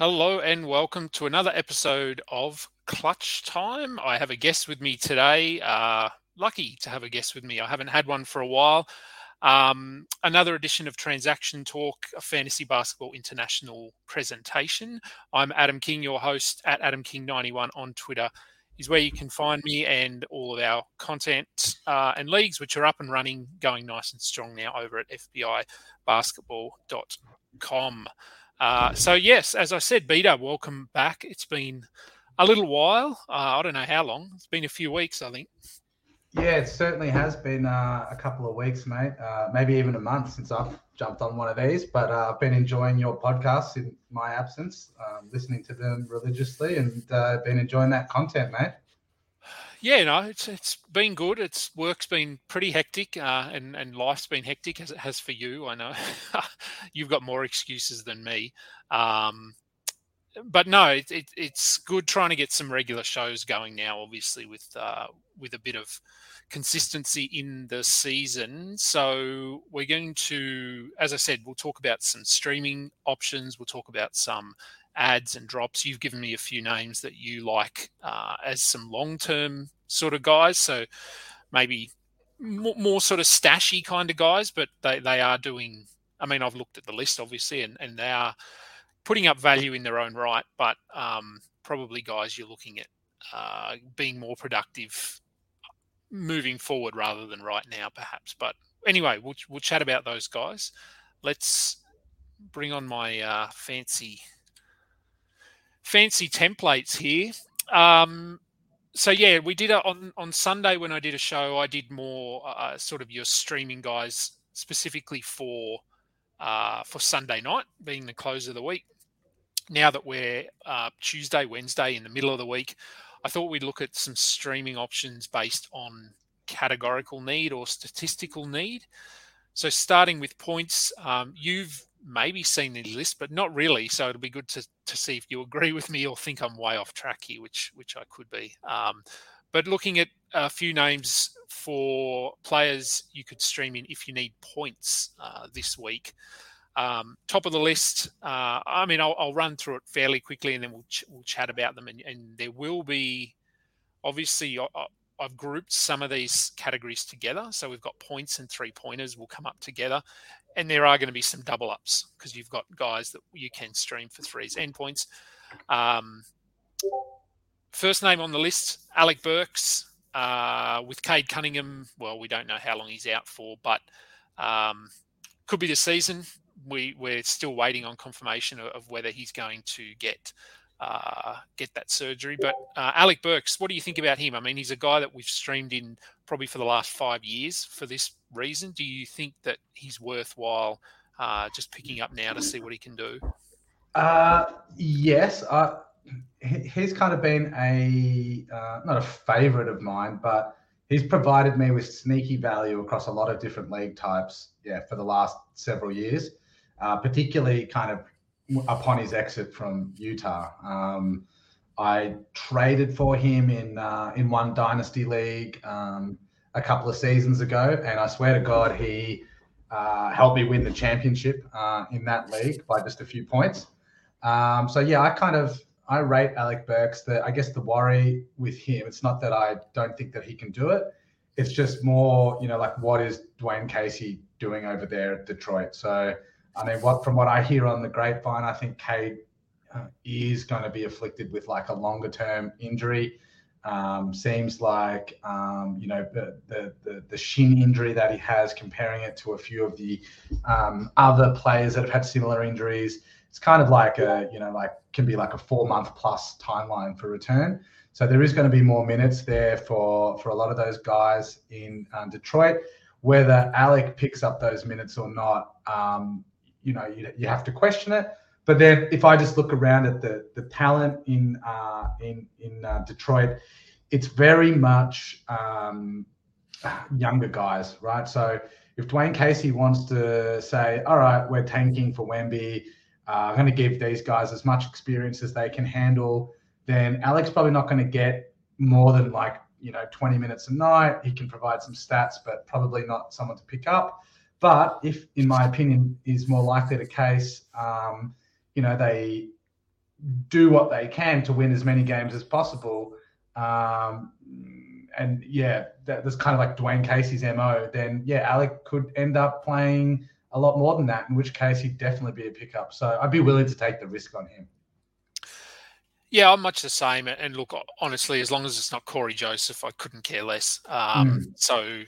Hello and welcome to another episode of Clutch Time. I have a guest with me today. Uh, lucky to have a guest with me. I haven't had one for a while. Um, another edition of Transaction Talk, a fantasy basketball international presentation. I'm Adam King, your host at Adam King91 on Twitter. Is where you can find me and all of our content uh, and leagues, which are up and running, going nice and strong now over at FBIBasketball.com. Uh, so yes, as I said, bdub, welcome back. It's been a little while. Uh, I don't know how long. It's been a few weeks, I think. Yeah, it certainly has been uh, a couple of weeks, mate. Uh, maybe even a month since I've jumped on one of these. But uh, I've been enjoying your podcasts in my absence, um, listening to them religiously, and uh, been enjoying that content, mate. Yeah, no, it's it's been good. It's work's been pretty hectic, uh, and and life's been hectic as it has for you. I know you've got more excuses than me. Um, but no, it, it, it's good trying to get some regular shows going now. Obviously, with uh, with a bit of consistency in the season. So we're going to, as I said, we'll talk about some streaming options. We'll talk about some ads and drops. You've given me a few names that you like uh, as some long term sort of guys. So maybe more, more, sort of stashy kind of guys, but they, they are doing. I mean, I've looked at the list obviously, and, and they are putting up value in their own right, but um, probably guys you're looking at uh, being more productive moving forward rather than right now, perhaps. But anyway, we'll, we'll chat about those guys. Let's bring on my uh, fancy fancy templates here. Um, so yeah, we did it on on Sunday when I did a show. I did more uh, sort of your streaming guys specifically for uh, for Sunday night, being the close of the week. Now that we're uh, Tuesday, Wednesday in the middle of the week, I thought we'd look at some streaming options based on categorical need or statistical need. So, starting with points, um, you've maybe seen the list, but not really. So, it'll be good to, to see if you agree with me or think I'm way off track here, which which I could be. Um, but looking at a few names for players you could stream in if you need points uh, this week. Um, top of the list. Uh, I mean, I'll, I'll, run through it fairly quickly, and then we'll ch- we'll chat about them. And, and there will be, obviously, I, I've grouped some of these categories together. So we've got points and three pointers will come up together, and there are going to be some double ups because you've got guys that you can stream for threes endpoints. Um, first name on the list, Alec Burks. Uh, with Cade Cunningham, well, we don't know how long he's out for, but um, could be the season we we're still waiting on confirmation of, of whether he's going to get uh, get that surgery. But uh, Alec Burks, what do you think about him? I mean, he's a guy that we've streamed in probably for the last five years for this reason. Do you think that he's worthwhile uh, just picking up now to see what he can do? Uh, yes, uh, he's kind of been a uh, not a favorite of mine, but he's provided me with sneaky value across a lot of different league types. Yeah, for the last several years uh, particularly kind of upon his exit from Utah. Um, I traded for him in uh, in one dynasty league um, a couple of seasons ago, and I swear to God, he uh, helped me win the championship uh, in that league by just a few points. Um, so yeah, I kind of I rate Alec Burks. The I guess the worry with him, it's not that I don't think that he can do it. It's just more, you know, like what is Dwane Casey doing over there at Detroit? So I mean, what from what I hear on the grapevine, I think Cade uh, is going to be afflicted with like a longer term injury. Um, seems like um, you know the, the, the shin injury that he has, comparing it to a few of the um, other players that have had similar injuries. It's kind of like a you know like can be like a four month plus timeline for return. So there is going to be more minutes there for for a lot of those guys in um, Detroit. Whether Alec picks up those minutes or not, um, you know you, you have to question it. But then if I just look around at the the talent in uh, in in uh, Detroit, it's very much um, younger guys, right? So if Dwane Casey wants to say, all right, we're tanking for Wemby, uh, I'm going to give these guys as much experience as they can handle, then Alex probably not going to get more than like you know 20 minutes a night. He can provide some stats, but probably not someone to pick up. But if, in my opinion, is more likely the case, um, you know, they do what they can to win as many games as possible. Um, and yeah, that, that's kind of like Dwane Casey's mo. Then yeah, Alec could end up playing a lot more than that. In which case, he'd definitely be a pickup. So I'd be willing to take the risk on him. Yeah, I'm much the same. And look, honestly, as long as it's not Cory Joseph, I couldn't care less. Um, mm. So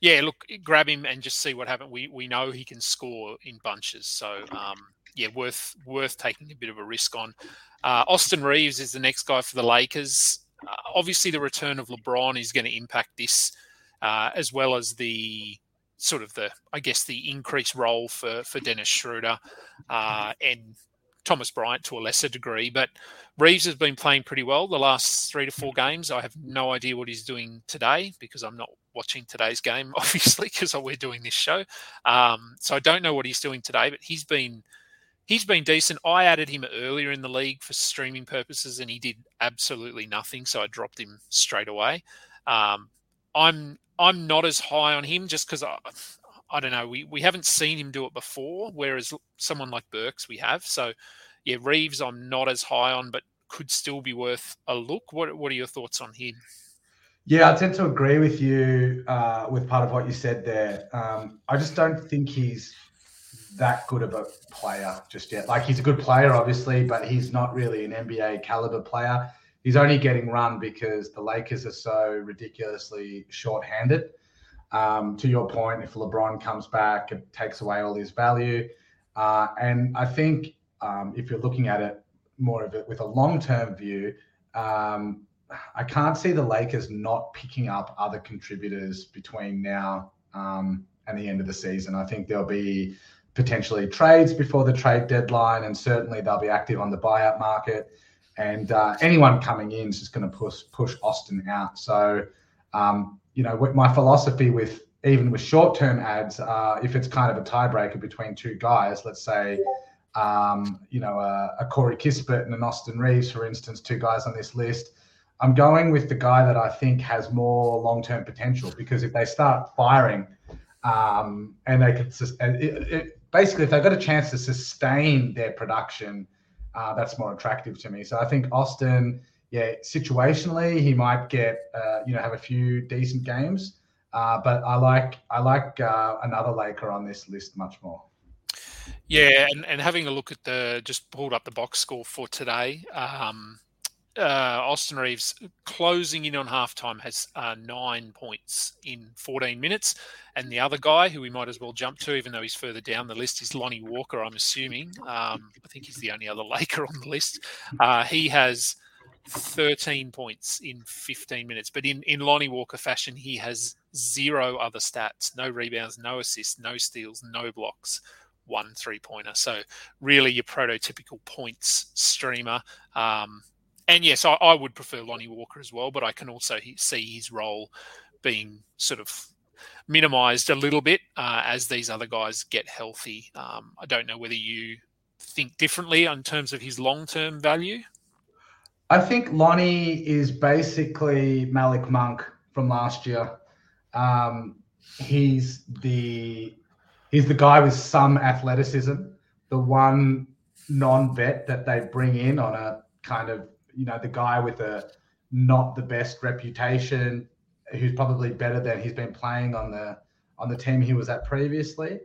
yeah, look, grab him and just see what happens. We we know he can score in bunches, so um, yeah, worth worth taking a bit of a risk on. Uh, Austin Reaves is the next guy for the Lakers. Uh, obviously, the return of LeBron is going to impact this, uh, as well as the sort of the I guess the increased role for for Dennis Schroeder uh, and Thomas Bryant to a lesser degree. But Reaves has been playing pretty well the last three to four games. I have no idea what he's doing today because I'm not watching today's game, obviously, because we're doing this show. Um, so I don't know what he's doing today, but he's been he's been decent. I added him earlier in the league for streaming purposes, and he did absolutely nothing. So I dropped him straight away. Um, I'm I'm not as high on him just because I, I don't know. We we haven't seen him do it before, whereas someone like Burks we have. So yeah, Reaves I'm not as high on, but could still be worth a look. What what are your thoughts on him? Yeah, I tend to agree with you uh, with part of what you said there. Um, I just don't think he's that good of a player just yet. Like he's a good player, obviously, but he's not really an NBA caliber player. He's only getting run because the Lakers are so ridiculously short-handed. Um, to your point, if LeBron comes back, it takes away all his value. Uh, and I think um, if you're looking at it more of it with a long-term view, um, I can't see the Lakers not picking up other contributors between now um, and the end of the season. I think there'll be potentially trades before the trade deadline, and certainly they'll be active on the buyout market. And uh, anyone coming in is just going to push push Austin out. So, um, you know, my philosophy with even with short term ads, uh, if it's kind of a tiebreaker between two guys, let's say, um, you know, a, a Corey Kispert and an Austin Reaves, for instance, two guys on this list I'm going with the guy that I think has more long term potential because if they start firing um, and they could it, it, basically if they've got a chance to sustain their production, uh, that's more attractive to me. So I think Austin, yeah, situationally he might get uh, you know have a few decent games, uh, but I like I like uh, another Laker on this list much more. Yeah, and, and having a look at the just pulled up the box score for today. Um, uh, Austin Reaves closing in on halftime has uh, nine points in 14 minutes. And the other guy who we might as well jump to, even though he's further down the list, is Lonnie Walker, I'm assuming. Um, I think he's the only other Laker on the list. Uh, he has 13 points in 15 minutes. But in, in Lonnie Walker fashion, he has zero other stats no rebounds, no assists, no steals, no blocks one three pointer. So really your prototypical points streamer. Um, and yes, I, I, would prefer Lonnie Walker as well, but I can also see his role being sort of minimized a little bit uh, as these other guys get healthy. Um, I don't know whether you think differently in terms of his long term value. I think Lonnie is basically Malik Monk from last year. Um, he's the he's the guy with some athleticism, the one non-vet that they bring in on a kind of you know the guy with a not the best reputation, who's probably better than he's been playing on the on the team he was at previously.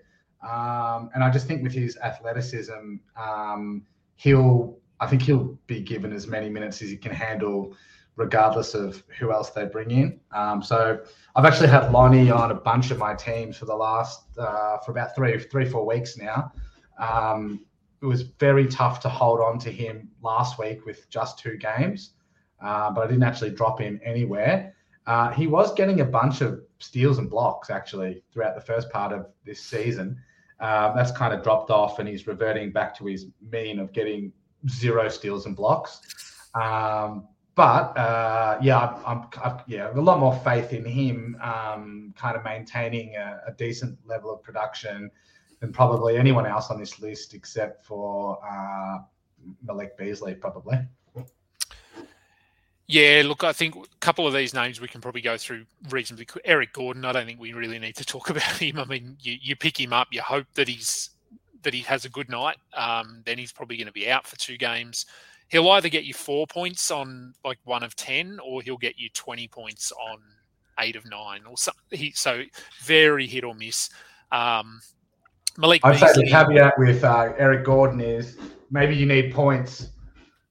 Um, and I just think with his athleticism, um, he'll I think he'll be given as many minutes as he can handle, regardless of who else they bring in. Um, so I've actually had Lonnie on a bunch of my teams for the last uh, for about three three four weeks now. Um, it was very tough to hold on to him last week with just two games, uh, but I didn't actually drop him anywhere. Uh, he was getting a bunch of steals and blocks actually throughout the first part of this season. Uh, that's kind of dropped off, and he's reverting back to his mean of getting zero steals and blocks. Um, but uh, yeah, I'm, I'm yeah, a lot more faith in him, um, kind of maintaining a, a decent level of production than probably anyone else on this list except for uh, Malik Beasley, probably. Yeah, look, I think a couple of these names we can probably go through reasonably quick. Eric Gordon, I don't think we really need to talk about him. I mean, you, you pick him up, you hope that he's that he has a good night. Um, then he's probably going to be out for two games. He'll either get you four points on like one of ten, or he'll get you twenty points on eight of nine, or something. He, so very hit or miss. Um, Malik. I'd say the caveat with uh, Eric Gordon is maybe you need points,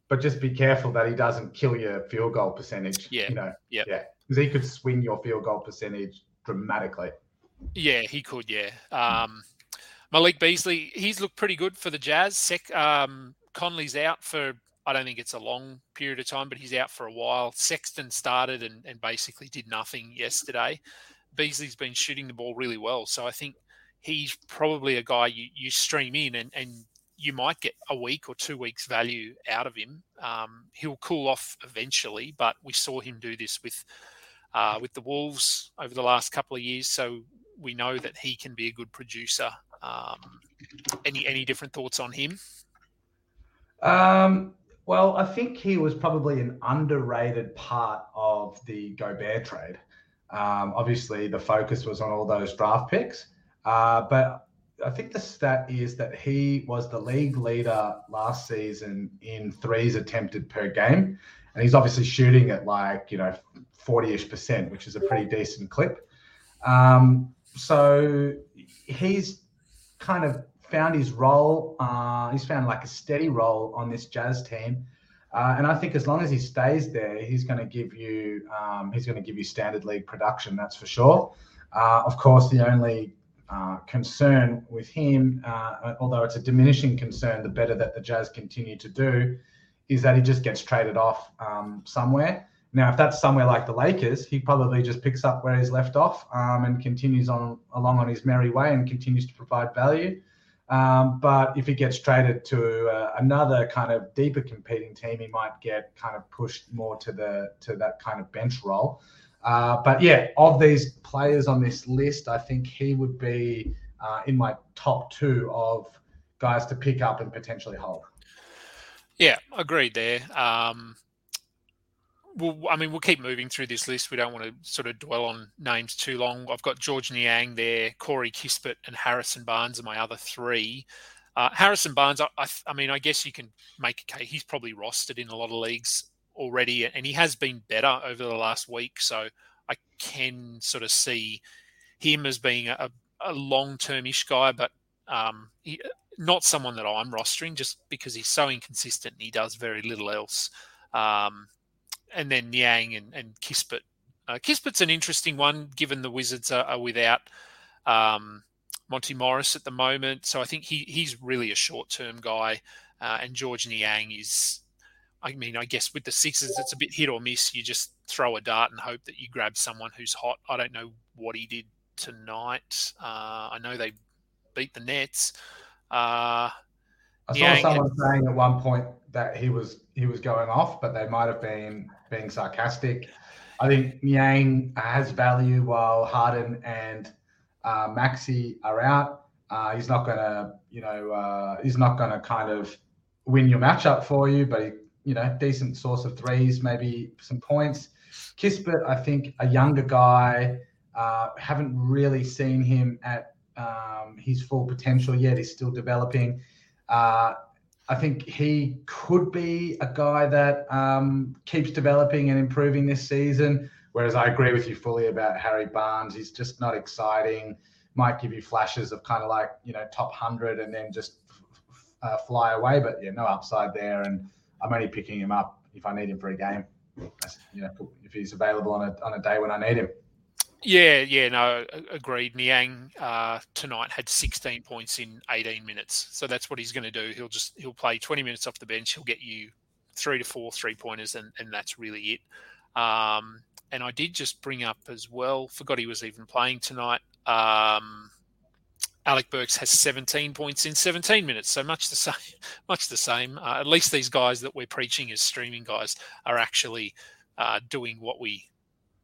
but just be careful that he doesn't kill your field goal percentage. Yeah, You know, yeah. yeah. Because he could swing your field goal percentage dramatically. Yeah, he could. Yeah. Um, Malik Beasley, he's looked pretty good for the Jazz. Sec, um, Conley's out for, I don't think it's a long period of time, but he's out for a while. Sexton started and, and basically did nothing yesterday. Beasley's been shooting the ball really well. So I think he's probably a guy you, you stream in and, and you might get a week or two weeks value out of him. Um, he'll cool off eventually, but we saw him do this with uh, with the Wolves over the last couple of years. So we know that he can be a good producer. Um, any any different thoughts on him? Um, well, I think he was probably an underrated part of the Gobert trade. Um, obviously, the focus was on all those draft picks, uh, but I think the stat is that he was the league leader last season in threes attempted per game, and he's obviously shooting at like you know forty-ish percent, which is a pretty decent clip. Um, so he's kind of found his role. Uh, he's found like a steady role on this Jazz team, uh, and I think as long as he stays there, he's going to give you um, he's going to give you standard league production. That's for sure. Uh, of course, the only uh, concern with him, uh, although it's a diminishing concern, the better that the Jazz continue to do, is that he just gets traded off um, somewhere. Now, if that's somewhere like the Lakers, he probably just picks up where he's left off um, and continues on along on his merry way and continues to provide value. Um, but if he gets traded to uh, another kind of deeper competing team, he might get kind of pushed more to the to that kind of bench role. Uh, but yeah, of these players on this list, I think he would be uh, in my top two of guys to pick up and potentially hold. Yeah, agreed there. Um, well, I mean, we'll keep moving through this list. We don't want to sort of dwell on names too long. I've got George Niang there, Corey Kispert, and Harrison Barnes are my other three. Uh, Harrison Barnes, I, I, I mean, I guess you can make a case. He's probably rostered in a lot of leagues already, and he has been better over the last week. So I can sort of see him as being a, a long-term-ish guy, but um, he, not someone that I'm rostering just because he's so inconsistent and he does very little else. Um, and then Niang and, and Kispert. Uh, Kispert's an interesting one given the Wizards are, are without um, Monty Morris at the moment. So I think he he's really a short-term guy. Uh, and George Niang is, I mean, I guess with the Sixers, it's a bit hit or miss. You just throw a dart and hope that you grab someone who's hot. I don't know what he did tonight. Uh, I know they beat the Nets. Uh, I saw someone saying at one point that he was he was going off, but they might have been being sarcastic. I think Niang has value while Harden and uh, Maxey are out. Uh, he's not gonna, you know, uh, he's not gonna kind of win your matchup for you, but he, you know, decent source of threes, maybe some points. Kispert, I think, a younger guy. Uh, haven't really seen him at um, his full potential yet. He's still developing. Uh, I think he could be a guy that um, keeps developing and improving this season. Whereas I agree with you fully about Harry Barnes. He's just not exciting. Might give you flashes of kind of like you know top hundred and then just uh, fly away. But yeah, no upside there. And I'm only picking him up if I need him for a game. You know, if he's available on a on a day when I need him. Yeah, yeah, no, agreed. Niang uh, tonight had 16 points in 18 minutes, so that's what he's going to do. He'll just he'll play 20 minutes off the bench. He'll get you three to four three pointers, and and that's really it. Um, and I did just bring up as well. Forgot he was even playing tonight. Um, Alec Burks has 17 points in 17 minutes, so much the same. Much the same. Uh, at least these guys that we're preaching as streaming guys are actually uh, doing what we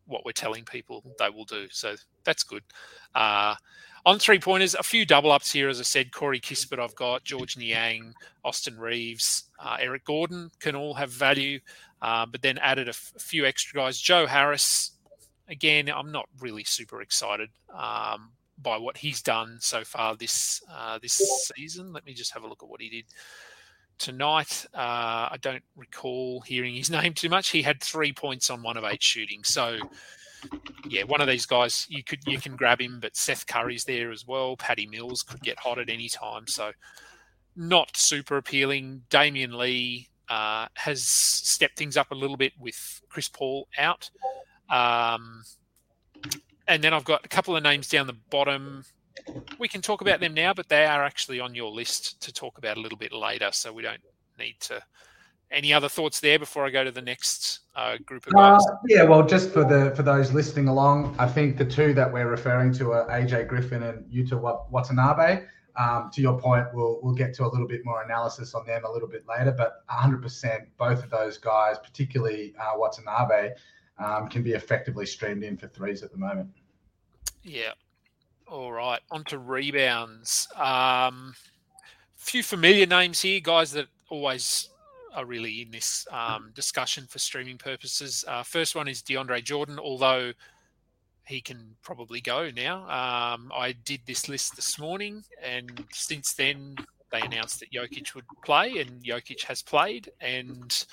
what we're telling people they will do. So that's good. Uh, on three pointers, a few double ups here, as I said. Corey Kispert, I've got George Niang, Austin Reaves, uh, Eric Gordon can all have value. uh, but then added a, few extra guys. Joe Harris, again, I'm not really super excited um, by what he's done so far this uh, this season. Let me just have a look at what he did tonight. Uh, I don't recall hearing his name too much. He had three points on one of eight shooting. So yeah, one of these guys you could you can grab him, but Seth Curry's there as well. Patty Mills could get hot at any time. So not super appealing. Damion Lee uh, has stepped things up a little bit with Chris Paul out. Um, and then I've got a couple of names down the bottom. We can talk about them now, but they are actually on your list to talk about a little bit later. So we don't need to. Any other thoughts there before I go to the next uh, group of guys? Uh, yeah, well, just for the for those listening along, I think the two that we're referring to are AJ Griffin and Yuta Watanabe. Um, to your point, we'll we'll get to a little bit more analysis on them a little bit later. But 100%, both of those guys, particularly uh, Watanabe, um, can be effectively streamed in for threes at the moment. Yeah. All right. On to rebounds. Um, few familiar names here, guys that always are really in this um, discussion for streaming purposes. Uh, first one is DeAndre Jordan, although he can probably go now. Um, I did this list this morning, and since then they announced that Jokic would play, and Jokic has played, and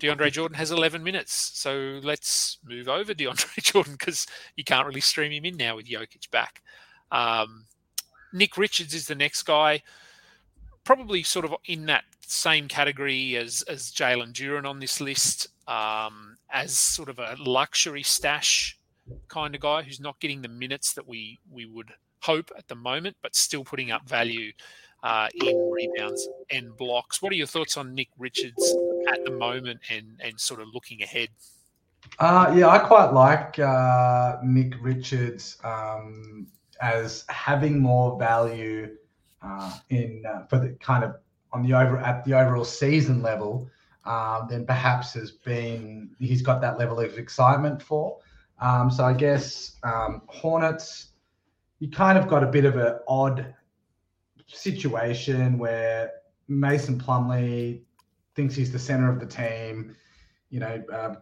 DeAndre Jordan has 11 minutes. So let's move over DeAndre Jordan because you can't really stream him in now with Jokic back. Um, Nick Richards is the next guy, probably sort of in that same category as as Jalen Duren on this list, um, as sort of a luxury stash kind of guy who's not getting the minutes that we we would hope at the moment, but still putting up value uh, in rebounds and blocks. What are your thoughts on Nick Richards at the moment and and sort of looking ahead? Uh, yeah, I quite like uh, Nick Richards um, as having more value uh, in uh, for the kind of on the over at the overall season level um, than perhaps has been he's got that level of excitement for. Um, so I guess um, Hornets, you kind of got a bit of an odd situation where Mason Plumlee thinks he's the center of the team. You know, uh,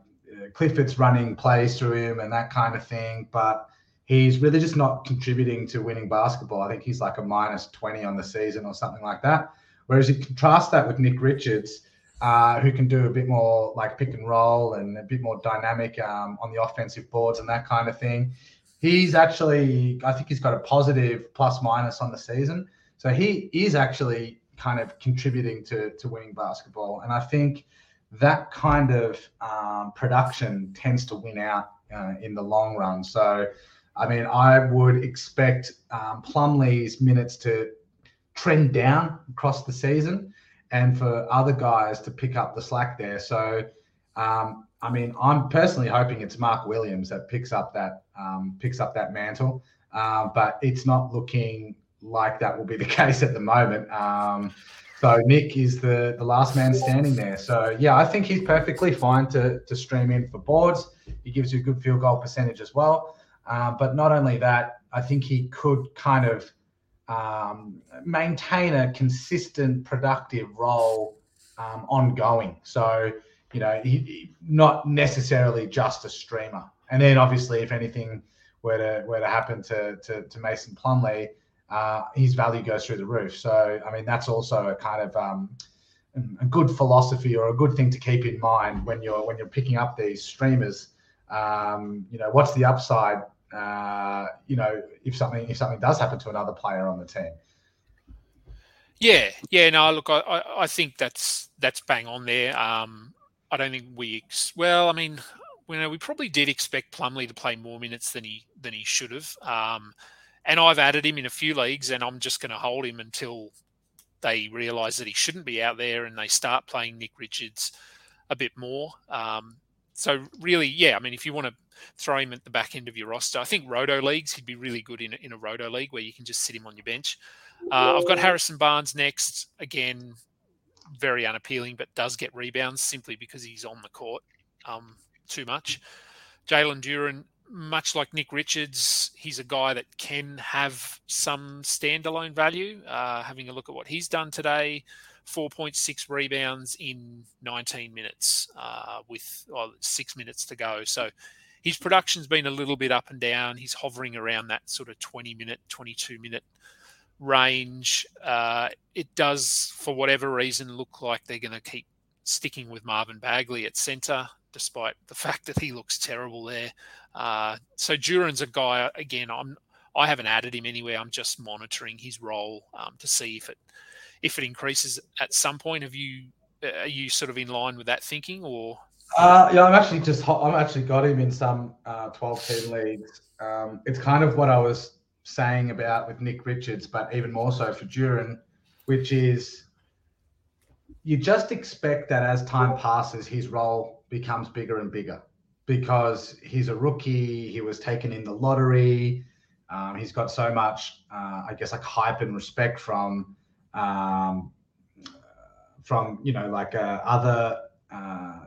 Clifford's running plays through him and that kind of thing, but he's really just not contributing to winning basketball. I think he's like a minus 20 on the season or something like that. Whereas you contrast that with Nick Richards, uh, who can do a bit more like pick and roll and a bit more dynamic um, on the offensive boards and that kind of thing. He's actually, I think he's got a positive plus minus on the season. So he is actually kind of contributing to, to winning basketball. And I think that kind of um, production tends to win out uh, in the long run. So, I mean, I would expect um, Plumlee's minutes to trend down across the season and for other guys to pick up the slack there. So, um, I mean, I'm personally hoping it's Mark Williams that picks up that um, picks up that mantle, uh, but it's not looking like that will be the case at the moment. Um, so Nick is the the last man standing there. So yeah, I think he's perfectly fine to to stream in for boards. He gives you a good field goal percentage as well. Uh, but not only that, I think he could kind of um, maintain a consistent, productive role um, ongoing. So, you know, he, he, not necessarily just a streamer. And then obviously, if anything were to were to happen to to, to Mason Plumlee, uh, his value goes through the roof. So, I mean, that's also a kind of um, a good philosophy or a good thing to keep in mind when you're when you're picking up these streamers. Um, you know, what's the upside uh, you know, if something if something does happen to another player on the team. Yeah, yeah. No, look, I, I think that's that's bang on there. Um, I don't think we well. I mean, you know, we probably did expect Plumlee to play more minutes than he than he should have. Um, and I've added him in a few leagues, and I'm just going to hold him until they realise that he shouldn't be out there, and they start playing Nick Richards a bit more. Um, so really, yeah, I mean, if you want to throw him at the back end of your roster, I think Roto leagues he'd be really good in a, in a Roto league where you can just sit him on your bench. Uh, I've got Harrison Barnes next. Again, very unappealing, but does get rebounds simply because he's on the court um, too much. Jalen Duren, much like Nick Richards, he's a guy that can have some standalone value. Uh, having a look at what he's done today, 4.6 rebounds in 19 minutes uh, with well, six minutes to go. So his production's been a little bit up and down. He's hovering around that sort of 20 minute, 22 minute range. Uh, it does, for whatever reason, look like they're going to keep sticking with Marvin Bagley at centre, despite the fact that he looks terrible there. Uh, so Duren's a guy again. I'm I haven't added him anywhere. I'm just monitoring his role um, to see if it if it increases at some point. Have you are you sort of in line with that thinking or? Uh, yeah, I'm actually just I'm actually got him in some uh, 12 team leagues. Um, it's kind of what I was saying about with Nick Richards, but even more so for Duren, which is you just expect that as time passes, his role becomes bigger and bigger because he's a rookie. He was taken in the lottery. Um, he's got so much, uh, I guess, like hype and respect from, um, from you know, like uh, other uh,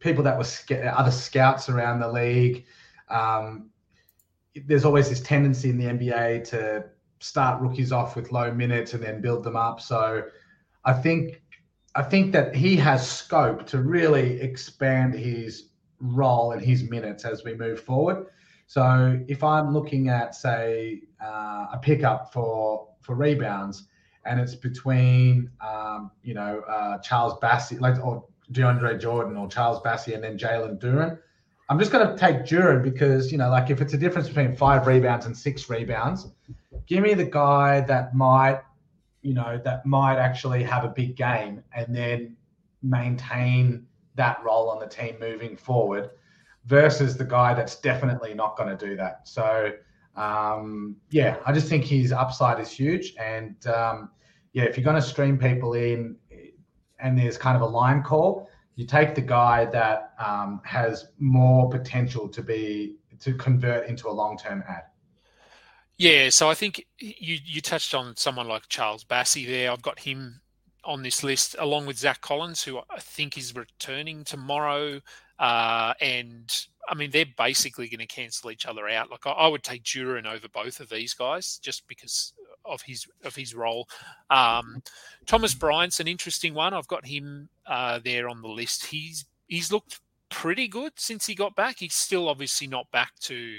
people that were sc- other scouts around the league. Um, there's always this tendency in the NBA to start rookies off with low minutes and then build them up. So, I think, I think that he has scope to really expand his role and his minutes as we move forward. So if I'm looking at, say, uh, a pickup for for rebounds, and it's between, um, you know, uh, Charles Bassey, like or DeAndre Jordan or Charles Bassey, and then Jalen Duren, I'm just going to take Duren because you know, like if it's a difference between five rebounds and six rebounds, give me the guy that might, you know, that might actually have a big game and then maintain that role on the team moving forward versus the guy that's definitely not going to do that. So, um, yeah, I just think his upside is huge. And um, yeah, if you're going to stream people in and there's kind of a line call, you take the guy that um, has more potential to be to convert into a long-term ad. Yeah, so I think you you touched on someone like Charles Bassey there. I've got him on this list, along with Zach Collins, who I think is returning tomorrow. Uh, and I mean, they're basically going to cancel each other out. Like I, I, would take Duren over both of these guys just because of his of his role. Um, Thomas Bryant's an interesting one. I've got him uh, there on the list. He's he's looked pretty good since he got back. He's still obviously not back to,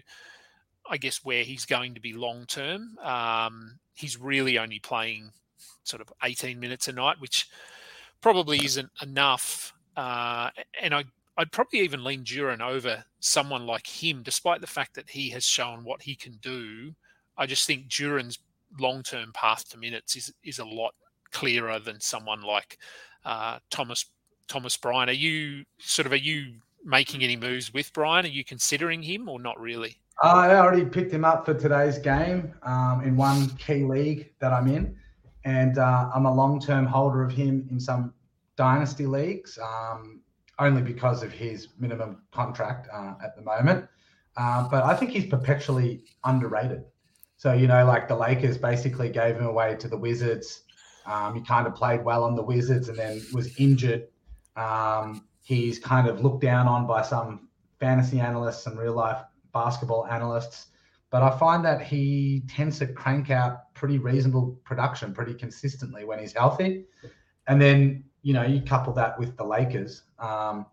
I guess, where he's going to be long term. Um, he's really only playing sort of 18 minutes a night, which probably isn't enough. Uh, and I, I'd probably even lean Duren over someone like him, despite the fact that he has shown what he can do. I just think Duren's long-term path to minutes is is a lot clearer than someone like uh, Thomas Thomas Bryant. Are you sort of are you making any moves with Bryant? Are you considering him or not really? I already picked him up for today's game um, in one key league that I'm in and uh, I'm a long-term holder of him in some dynasty leagues, um, only because of his minimum contract uh, at the moment. Uh, but I think he's perpetually underrated. So you know, like the Lakers basically gave him away to the Wizards. Um, he kind of played well on the Wizards and then was injured. Um, he's kind of looked down on by some fantasy analysts and real life basketball analysts but I find that he tends to crank out pretty reasonable production pretty consistently when he's healthy. And then, you know, you couple that with the Lakers, um,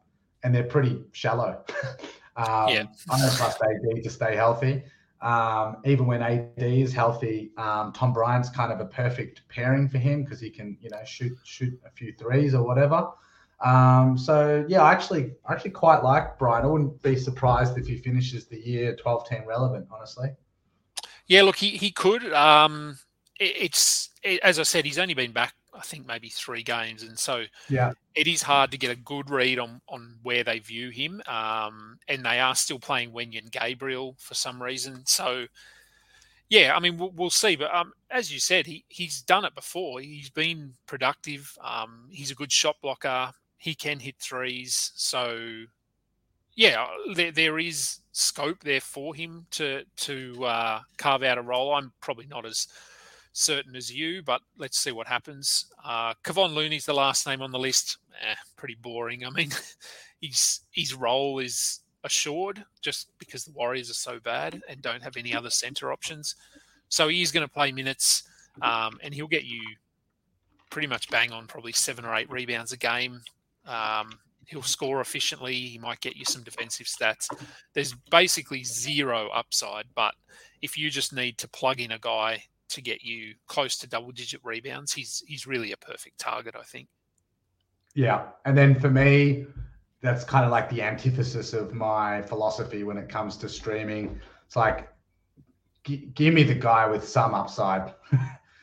and they're pretty shallow. um, yeah. I don't trust AD to stay healthy. Um, even when AD is healthy, um, Tom Bryant's kind of a perfect pairing for him because he can, you know, shoot shoot a few threes or whatever. Um, so yeah, I actually I actually quite like Bryant. I wouldn't be surprised if he finishes the year 12-10 relevant, honestly. Yeah, look, he he could. Um, it, it's it, as I said, he's only been back, I think maybe three games, and so yeah, it is hard to get a good read on on where they view him. Um, and they are still playing Wenyen Gabriel for some reason, so. Yeah, I mean we'll, we'll see, but um, as you said, he he's done it before. He's been productive. Um, he's a good shot blocker he can hit threes. So, yeah, there, there is scope there for him to to uh, carve out a role. I'm probably not as certain as you, but let's see what happens. Uh, Kevon Looney's the last name on the list. Eh, pretty boring. I mean, his his role is assured just because the Warriors are so bad and don't have any other centre options. So he is going to play minutes um, and he'll get you pretty much bang on probably seven or eight rebounds a game. Um, he'll score efficiently. He might get you some defensive stats. There's basically zero upside, but if you just need to plug in a guy to get you close to double digit rebounds, he's he's really a perfect target, I think. Yeah. And then for me, that's kind of like the antithesis of my philosophy when it comes to streaming. It's like, g- give me the guy with some upside.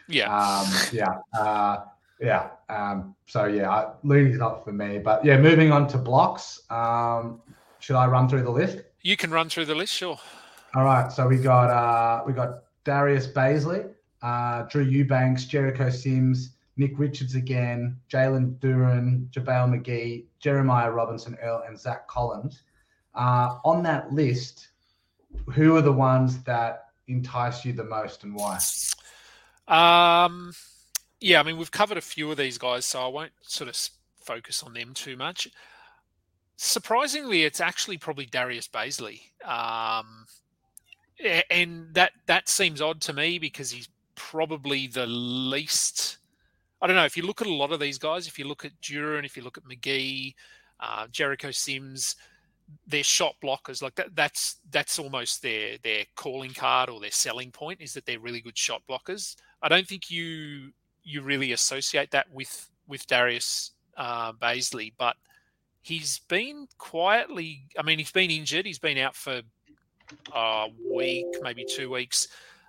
Yeah. um, yeah. Uh, yeah. Um, so yeah, Looney's not for me. But yeah, moving on to blocks. Um, should I run through the list? You can run through the list, sure. All right. So we got uh, we got Darius Bazley, uh, Drew Eubanks, Jericho Sims, Nick Richards again, Jalen Duren, JaVale McGee, Jeremiah Robinson Earl, and Zach Collins. Uh, on that list, who are the ones that entice you the most and why? Um, yeah, I mean, we've covered a few of these guys, so I won't sort of focus on them too much. Surprisingly, it's actually probably Darius Bazley. Um, and that that seems odd to me because he's probably the least. I don't know. If you look at a lot of these guys, if you look at Duren, if you look at McGee, uh, Jericho Sims, they're shot blockers. Like that, that's that's almost their their calling card or their selling point is that they're really good shot blockers. I don't think you you really associate that with with Darius uh, Bazley, but he's been quietly. I mean, he's been injured. He's been out for a week, maybe two weeks.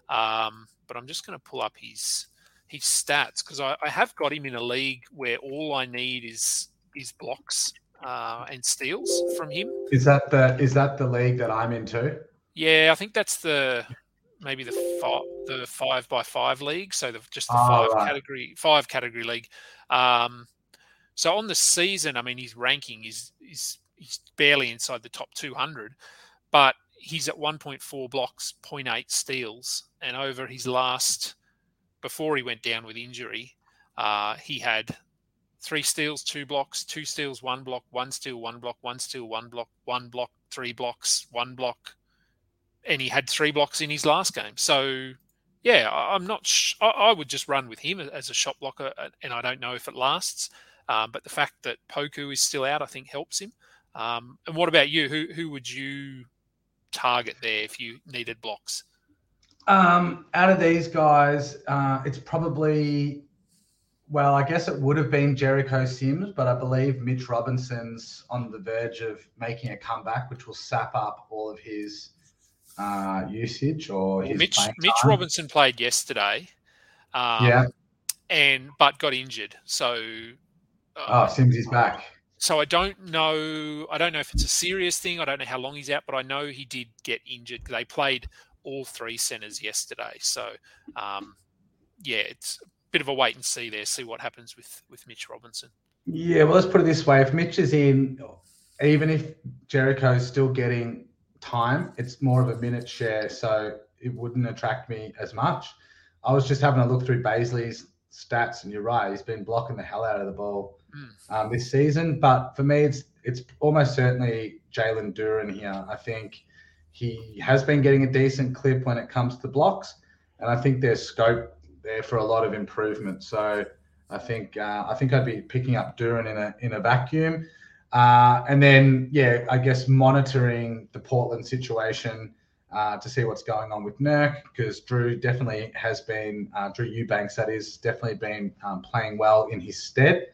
Um, but I'm just going to pull up his his stats because I, I, have got him in a league where all I need is is blocks uh, and steals from him. Is that the is that the league that I'm into? Yeah, I think that's the maybe the five, the five by five league. So the, just the Oh, five right. category five category league. Um, so on the season, I mean, his ranking is is he's barely inside the top 200, but he's at 1.4 blocks, 0.8 steals, and over his last before he went down with injury, uh, he had three steals, two blocks, two steals, one block, one steal, one block, one steal, one block, one block, three blocks, one block, and he had three blocks in his last game. So, yeah, I'm not. Sh- I, I would just run with him as a shot blocker, uh, and I don't know if it lasts. Um, but the fact that Poku is still out, I think, helps him. Um, and what about you? Who who would you target there if you needed blocks? Um, out of these guys, uh, it's probably well, I guess it would have been Jericho Sims, but I believe Mitch Robinson's on the verge of making a comeback, which will sap up all of his uh, usage or Well, Mitch Mitch time. Robinson played yesterday, um, Yeah. and but got injured. So, Oh, uh, Sims is back. so I don't know. I don't know if it's a serious thing. I don't know how long he's out, but I know he did get injured. They played all three centers yesterday. So, um, yeah, it's a bit of a wait and see there. See what happens with with Mitch Robinson. Yeah, well, let's put it this way: if Mitch is in, even if Jericho's still getting time, it's more of a minute share, so it wouldn't attract me as much. I was just having a look through Bazley's stats, and you're right; he's been blocking the hell out of the ball Mm. um, this season. But for me, it's it's almost certainly Jalen Duren here. I think he has been getting a decent clip when it comes to blocks, and I think there's scope there for a lot of improvement. So. I think uh, I think I'd be picking up Duren in a in a vacuum, uh, and then yeah, I guess monitoring the Portland situation uh, to see what's going on with Nurk because Drew definitely has been uh, Drew Eubanks that is definitely been um, playing well in his stead.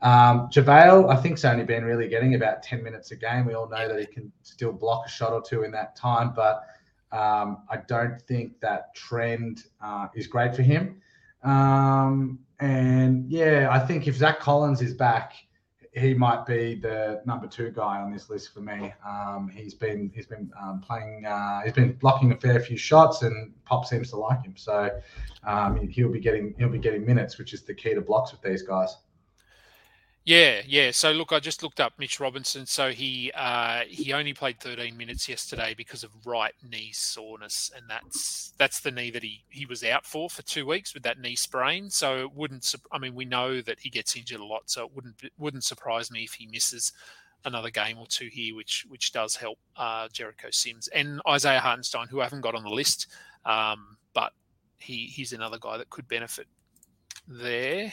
Um, JaVale, I think, has only been really getting about 10 minutes a game. We all know that he can still block a shot or two in that time, but um, I don't think that trend uh, is great for him. Um, and yeah, I think if Zach Collins is back, he might be the number two guy on this list for me. Um, he's been he's been um, playing uh, he's been blocking a fair few shots, and Pop seems to like him. So um, he'll be getting he'll be getting minutes, which is the key to blocks with these guys. Yeah, yeah. So look, I just looked up Mitch Robinson. So he uh, he only played 13 minutes yesterday because of right knee soreness, and that's that's the knee that he he was out for for two weeks with that knee sprain. So it wouldn't. I mean, we know that he gets injured a lot, so it wouldn't wouldn't surprise me if he misses another game or two here, which which does help uh, Jericho Sims and Isaiah Hartenstein, who I haven't got on the list, um, but he he's another guy that could benefit there.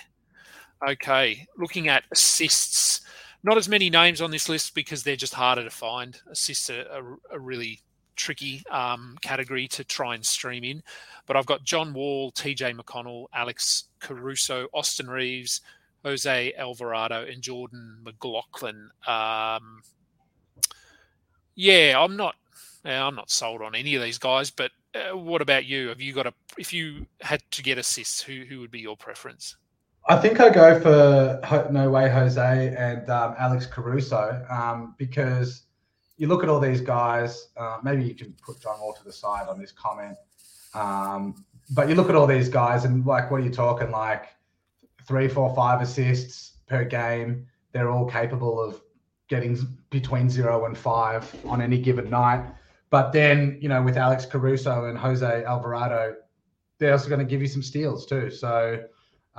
Okay, looking at assists, not as many names on this list because they're just harder to find. Assists are, are really tricky um, category to try and stream in. But I've got John Wall, TJ McConnell, Alex Caruso, Austin Reaves, Jose Alvarado, and Jordan McLaughlin. Um, yeah, I'm not. I'm not sold on any of these guys. But uh, what about you? Have you got a? If you had to get assists, who who would be your preference? I think I go for No Way Jose and um, Alex Caruso um, because you look at all these guys. Uh, maybe you can put John Wall to the side on this comment. Um, but you look at all these guys and like, what are you talking? Like three, four, five assists per game. They're all capable of getting between zero and five on any given night. But then, you know, with Alex Caruso and Jose Alvarado, they're also going to give you some steals too. So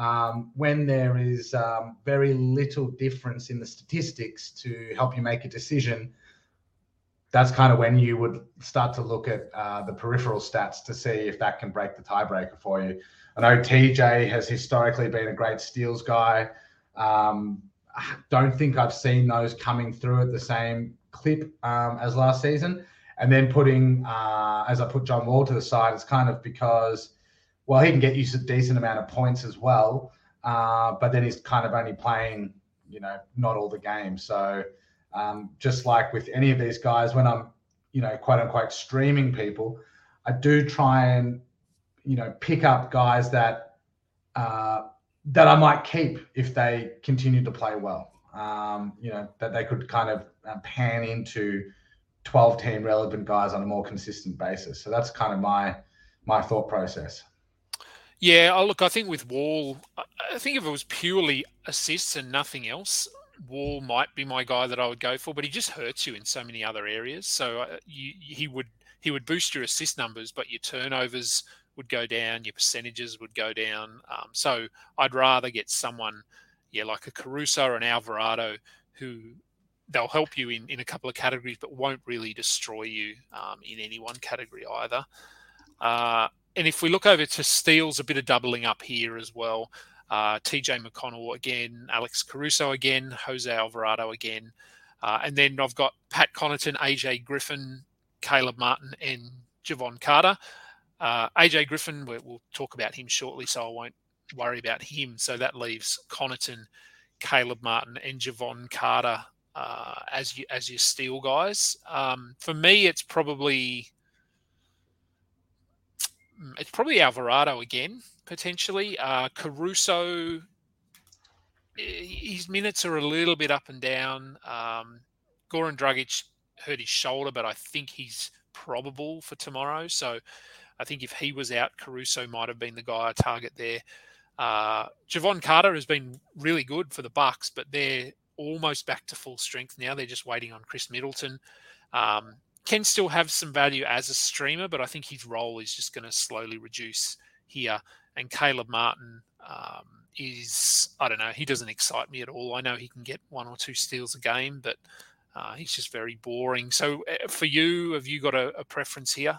um, when there is um, very little difference in the statistics to help you make a decision, that's kind of when you would start to look at uh, the peripheral stats to see if that can break the tiebreaker for you. I know TJ has historically been a great steals guy. Um, I don't think I've seen those coming through at the same clip um, as last season. And then putting, uh, as I put John Wall to the side, it's kind of because, well, he can get you a decent amount of points as well, uh, but then he's kind of only playing, you know, not all the games. So um, just like with any of these guys, when I'm, you know, quote unquote streaming people, I do try and, you know, pick up guys that uh, that I might keep if they continue to play well. Um, you know, that they could kind of uh, pan into 12 team relevant guys on a more consistent basis. So that's kind of my my thought process. Yeah, oh, look, I think with Wall, I think if it was purely assists and nothing else, Wall might be my guy that I would go for, but he just hurts you in so many other areas. So uh, you, he would he would boost your assist numbers, but your turnovers would go down, your percentages would go down. Um, so I'd rather get someone, yeah, like a Caruso or an Alvarado, who they'll help you in, in a couple of categories, but won't really destroy you um, in any one category either. Uh, and if we look over to steals, a bit of doubling up here as well uh, TJ McConnell again, Alex Caruso again, Jose Alvarado again. Uh, and then I've got Pat Connaughton, AJ Griffin, Caleb Martin, and Jevon Carter. Uh, AJ Griffin, we'll talk about him shortly, so I won't worry about him. So that leaves Connaughton, Caleb Martin, and Jevon Carter uh, as you, as your steal guys. Um, for me, it's probably it's probably Alvarado again potentially. Uh, Caruso, his minutes are a little bit up and down. Um, Goran Dragic hurt his shoulder, but I think he's probable for tomorrow. So I think if he was out, Caruso might have been the guy I target there. Uh, Jevon Carter has been really good for the Bucks, but they're almost back to full strength now. They're just waiting on Khris Middleton. Um, can still have some value as a streamer, but I think his role is just going to slowly reduce here and Caleb Martin um, is I don't know he doesn't excite me at all. I know he can get one or two steals a game, but uh, he's just very boring. So uh, for you, have you got a, a preference here?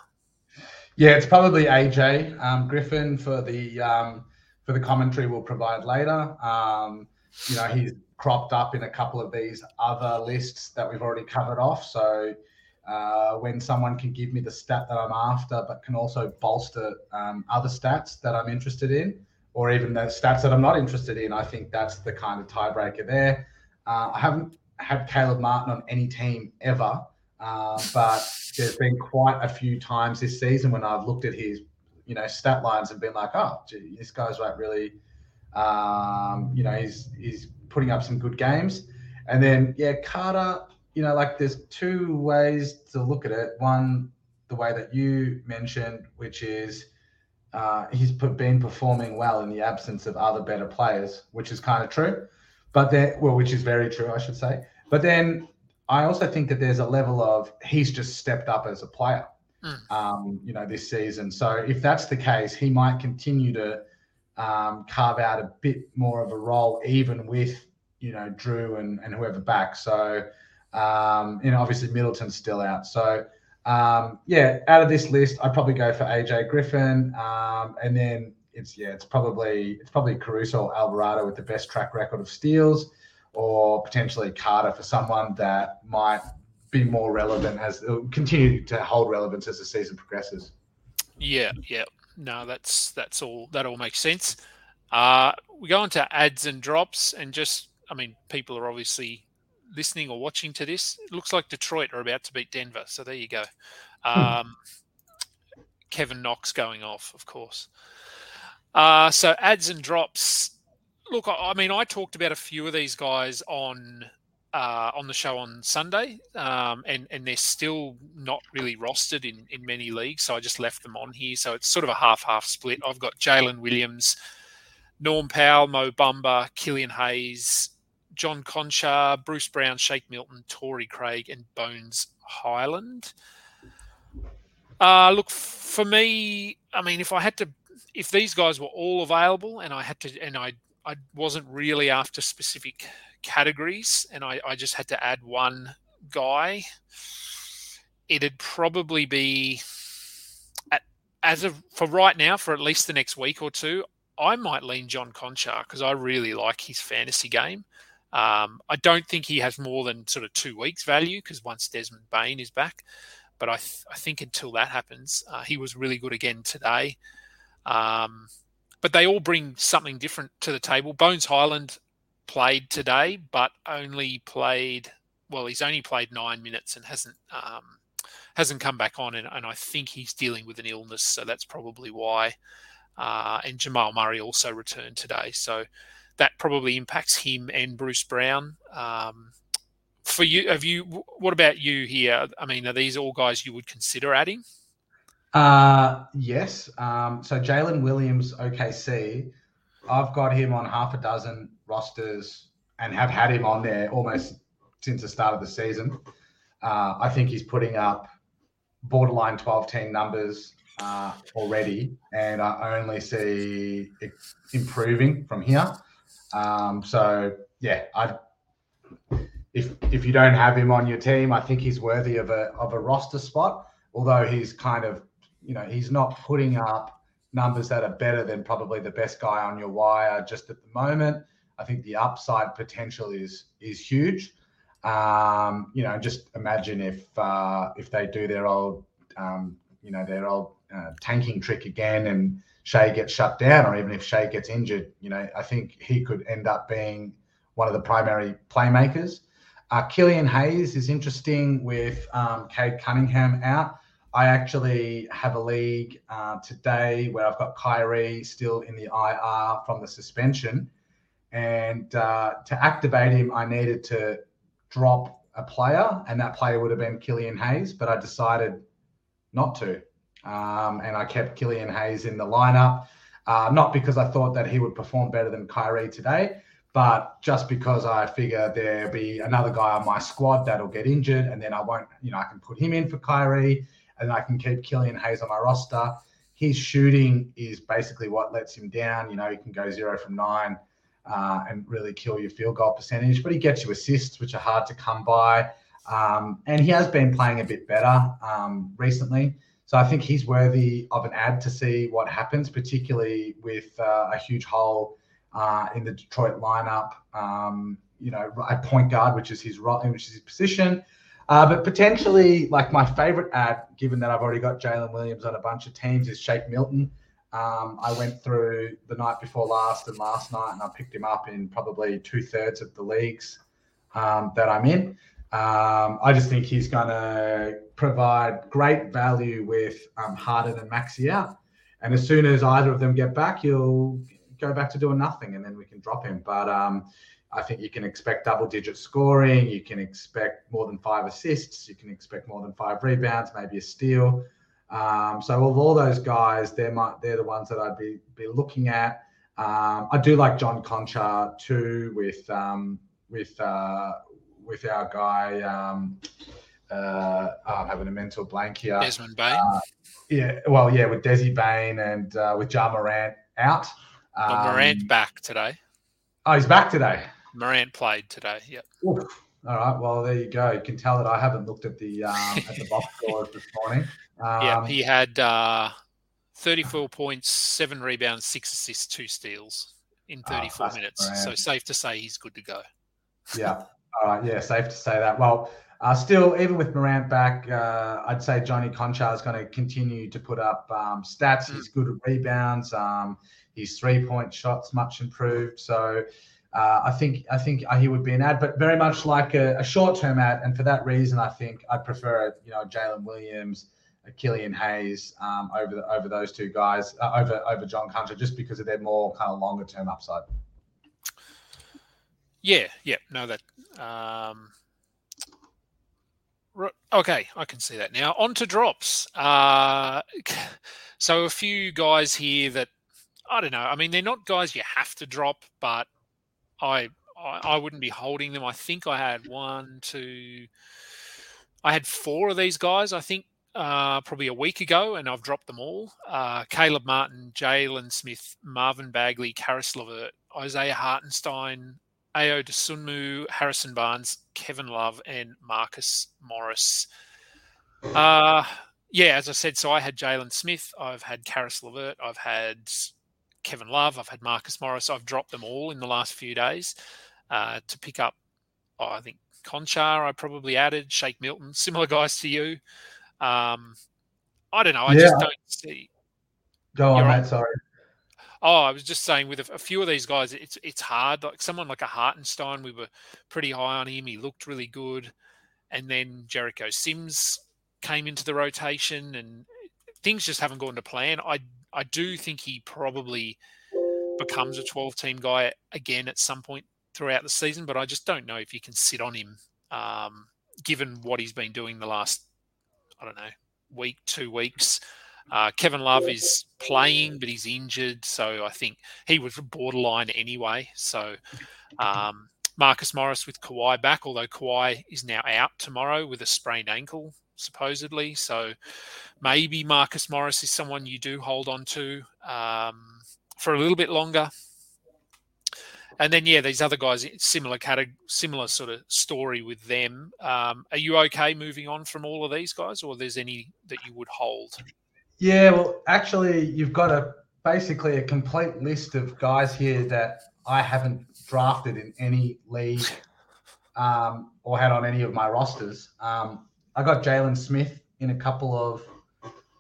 Yeah, it's probably AJ um, Griffin for the um, for the commentary we'll provide later. Um, you know, he's cropped up in a couple of these other lists that we've already covered off. So uh, when someone can give me the stat that I'm after, but can also bolster um, other stats that I'm interested in, or even the stats that I'm not interested in. I think that's the kind of tiebreaker there. Uh, I haven't had Caleb Martin on any team ever, uh, but there's been quite a few times this season when I've looked at his, you know, stat lines and been like, oh, gee, this guy's like really, um, you know, he's he's putting up some good games. And then yeah, Carter, you know, like there's two ways to look at it. One, the way that you mentioned, which is uh, he's been performing well in the absence of other better players, which is kind of true. But then, well, which is very true, I should say. But then I also think that there's a level of he's just stepped up as a player, mm. um, you know, this season. So if that's the case, he might continue to um, carve out a bit more of a role, even with you know Jrue and, and whoever back. So Um, you know, obviously Middleton's still out. So um, yeah, out of this list, I'd probably go for AJ Griffin, um, and then it's yeah, it's probably it's probably Caruso or Alvarado with the best track record of steals, or potentially Carter for someone that might be more relevant as continue to hold relevance as the season progresses. Yeah, yeah. No, that's that's all. That all makes sense. Uh, we go on to ads and drops, and just I mean, people are obviously listening or watching to this. It looks like Detroit are about to beat Denver, so there you go. Hmm. Um, Kevin Knox going off, of course. Uh, so ads and drops. Look, I, I mean, I talked about a few of these guys on uh, on the show on Sunday, um, and and they're still not really rostered in in many leagues. So I just left them on here. So it's sort of a half half split. I've got Jalen Williams, Norm Powell, Mo Bamba, Killian Hayes, John Konchar, Bruce Brown, Shake Milton, Torrey Craig, and Bones Hyland. Uh, look, for me, I mean, if I had to, if these guys were all available and I had to, and I, I wasn't really after specific categories, and I, I just had to add one guy, it'd probably be at, as of for right now, for at least the next week or two, I might lean John Konchar because I really like his fantasy game. Um, I don't think he has more than sort of two weeks value because once Desmond Bane is back, but I, th- I think until that happens, uh, he was really good again today. Um, but they all bring something different to the table. Bones Hyland played today, but only played well. He's only played nine minutes and hasn't um, hasn't come back on, and, and, I think he's dealing with an illness, so that's probably why. Uh, and Jamal Murray also returned today, so that probably impacts him and Bruce Brown. Um, for you, have you? What about you here? I mean, are these all guys you would consider adding? Uh, yes. Um, so Jalen Williams, OKC, I've got him on half a dozen rosters and have had him on there almost since the start of the season. Uh, I think he's putting up borderline 12 team numbers uh, already, and I only see it improving from here. Um, so yeah, I if if you don't have him on your team, I think he's worthy of a of a roster spot. Although he's kind of you know he's not putting up numbers that are better than probably the best guy on your wire just at the moment. I think the upside potential is is huge. Um, you know, just imagine if uh, if they do their old um, you know their old uh, tanking trick again and Shai gets shut down, or even if Shai gets injured, you know, I think he could end up being one of the primary playmakers. Uh, Killian Hayes is interesting with um, Cade Cunningham out. I actually have a league uh, today where I've got Kyrie still in the IR from the suspension. And uh, to activate him, I needed to drop a player, and that player would have been Killian Hayes, but I decided not to. Um, and I kept Killian Hayes in the lineup, uh, not because I thought that he would perform better than Kyrie today, but just because I figure there'll be another guy on my squad that'll get injured, and then I won't, you know, I can put him in for Kyrie and I can keep Killian Hayes on my roster. His shooting is basically what lets him down. You know, he can go zero from nine uh, and really kill your field goal percentage, but he gets you assists, which are hard to come by. Um, and he has been playing a bit better um, recently. So I think he's worthy of an ad to see what happens, particularly with uh, a huge hole uh, in the Detroit lineup. Um, you know, a point guard, which is his role, which is his position. Uh, but potentially, like my favorite ad, given that I've already got Jalen Williams on a bunch of teams, is Shake Milton. Um, I went through the night before last and last night, and I picked him up in probably two thirds of the leagues um, that I'm in. Um, I just think he's going to provide great value with um, Harden and Maxey out. And as soon as either of them get back, he'll go back to doing nothing, and then we can drop him. But um, I think you can expect double digit scoring. You can expect more than five assists. You can expect more than five rebounds, maybe a steal. Um, so of all those guys, they're my, they're the ones that I'd be be looking at. Um, I do like John Konchar too, with um, with uh, with our guy. Um, uh, oh, I'm having a mental blank here. Desmond Bane. Uh, yeah, well, yeah, with Desi Bane and uh, with Ja Morant out. Well, Morant um, back today. Oh, he's back today. Morant played today. Yep. Oof. All right. Well, there you go. You can tell that I haven't looked at the um, at the box scores this morning. Um, yeah, he had uh, 34 points, seven rebounds, six assists, two steals in Oh, 34 that's minutes. So safe to say he's good to go. yeah. All right. Yeah. Safe to say that. Well, uh, still, even with Morant back, uh, I'd say Johnny Konchar is going to continue to put up um, stats. Mm. He's good at rebounds. Um, his three-point shots much improved. So. Uh, I think I think he would be an ad, but very much like a, a short-term ad, and for that reason, I think I'd prefer you know Jalen Williams, uh, Killian Hayes um, over the, over those two guys uh, over over John Konchar, just because of their more kind of longer-term upside. Yeah, yeah, no, that. Um, okay, I can see that now. On to drops. Uh, so a few guys here that I don't know. I mean, they're not guys you have to drop, but I I, I wouldn't be holding them. I think I had one, two, I had four of these guys. I think uh, probably a week ago, and I've dropped them all. Uh, Caleb Martin, Jalen Smith, Marvin Bagley, Caris LeVert, Isaiah Hartenstein, Ayo Dosunmu, Harrison Barnes, Kevin Love, and Marcus Morris. Uh, yeah, as I said, so I had Jalen Smith, I've had Caris LeVert, I've had Kevin Love, I've had Marcus Morris. I've dropped them all in the last few days uh, to pick up, oh, I think Konchar, I probably added, Shake Milton, similar guys to you. Um, I don't know. I Yeah. just don't see. Go on, You're mate. on. Sorry. Oh, I was just saying with a, a few of these guys, it's it's hard. Like someone like a Hartenstein, we were pretty high on him. He looked really good, and then Jericho Sims came into the rotation, and things just haven't gone to plan. I I do think he probably becomes a 12 team guy again at some point throughout the season, but I just don't know if you can sit on him, um, given what he's been doing the last I don't know week, two weeks. Uh, Kevin Love is playing, but he's injured, so I think he was borderline anyway. So um, Marcus Morris with Kawhi back, although Kawhi is now out tomorrow with a sprained ankle, supposedly. So maybe Marcus Morris is someone you do hold on to um, for a little bit longer. And then yeah, these other guys, similar category, similar sort of story with them. Um, are you okay moving on from all of these guys, or there's any that you would hold? Yeah, well, actually, you've got a basically a complete list of guys here that I haven't drafted in any league um, or had on any of my rosters. Um, I got Jalen Smith in a couple of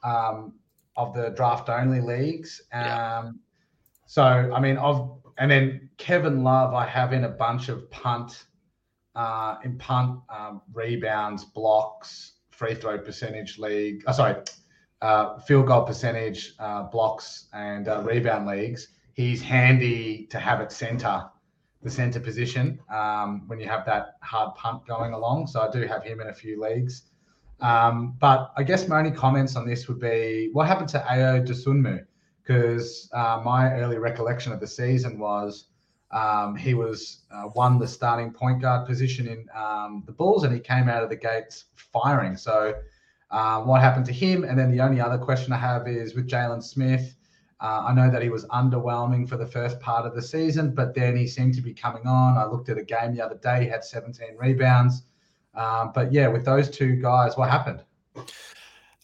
um, of the draft only leagues. Um, Yeah. So, I mean, of and then Kevin Love, I have in a bunch of punt, uh, in punt um, rebounds, blocks, free throw percentage league. Oh, sorry, uh, field goal percentage, uh, blocks, and uh, rebound leagues. He's handy to have at center, the center position um, when you have that hard punt going along. So I do have him in a few leagues. Um, but I guess my only comments on this would be what happened to Ayo Dosunmu? Because uh, my early recollection of the season was um, he was uh, won the starting point guard position in um, the Bulls, and he came out of the gates firing. So uh, what happened to him? And then the only other question I have is with Jalen Smith. Uh, I know that he was underwhelming for the first part of the season, but then he seemed to be coming on. I looked at a game the other day; he had 17 rebounds. Um, but yeah, with those two guys, what happened?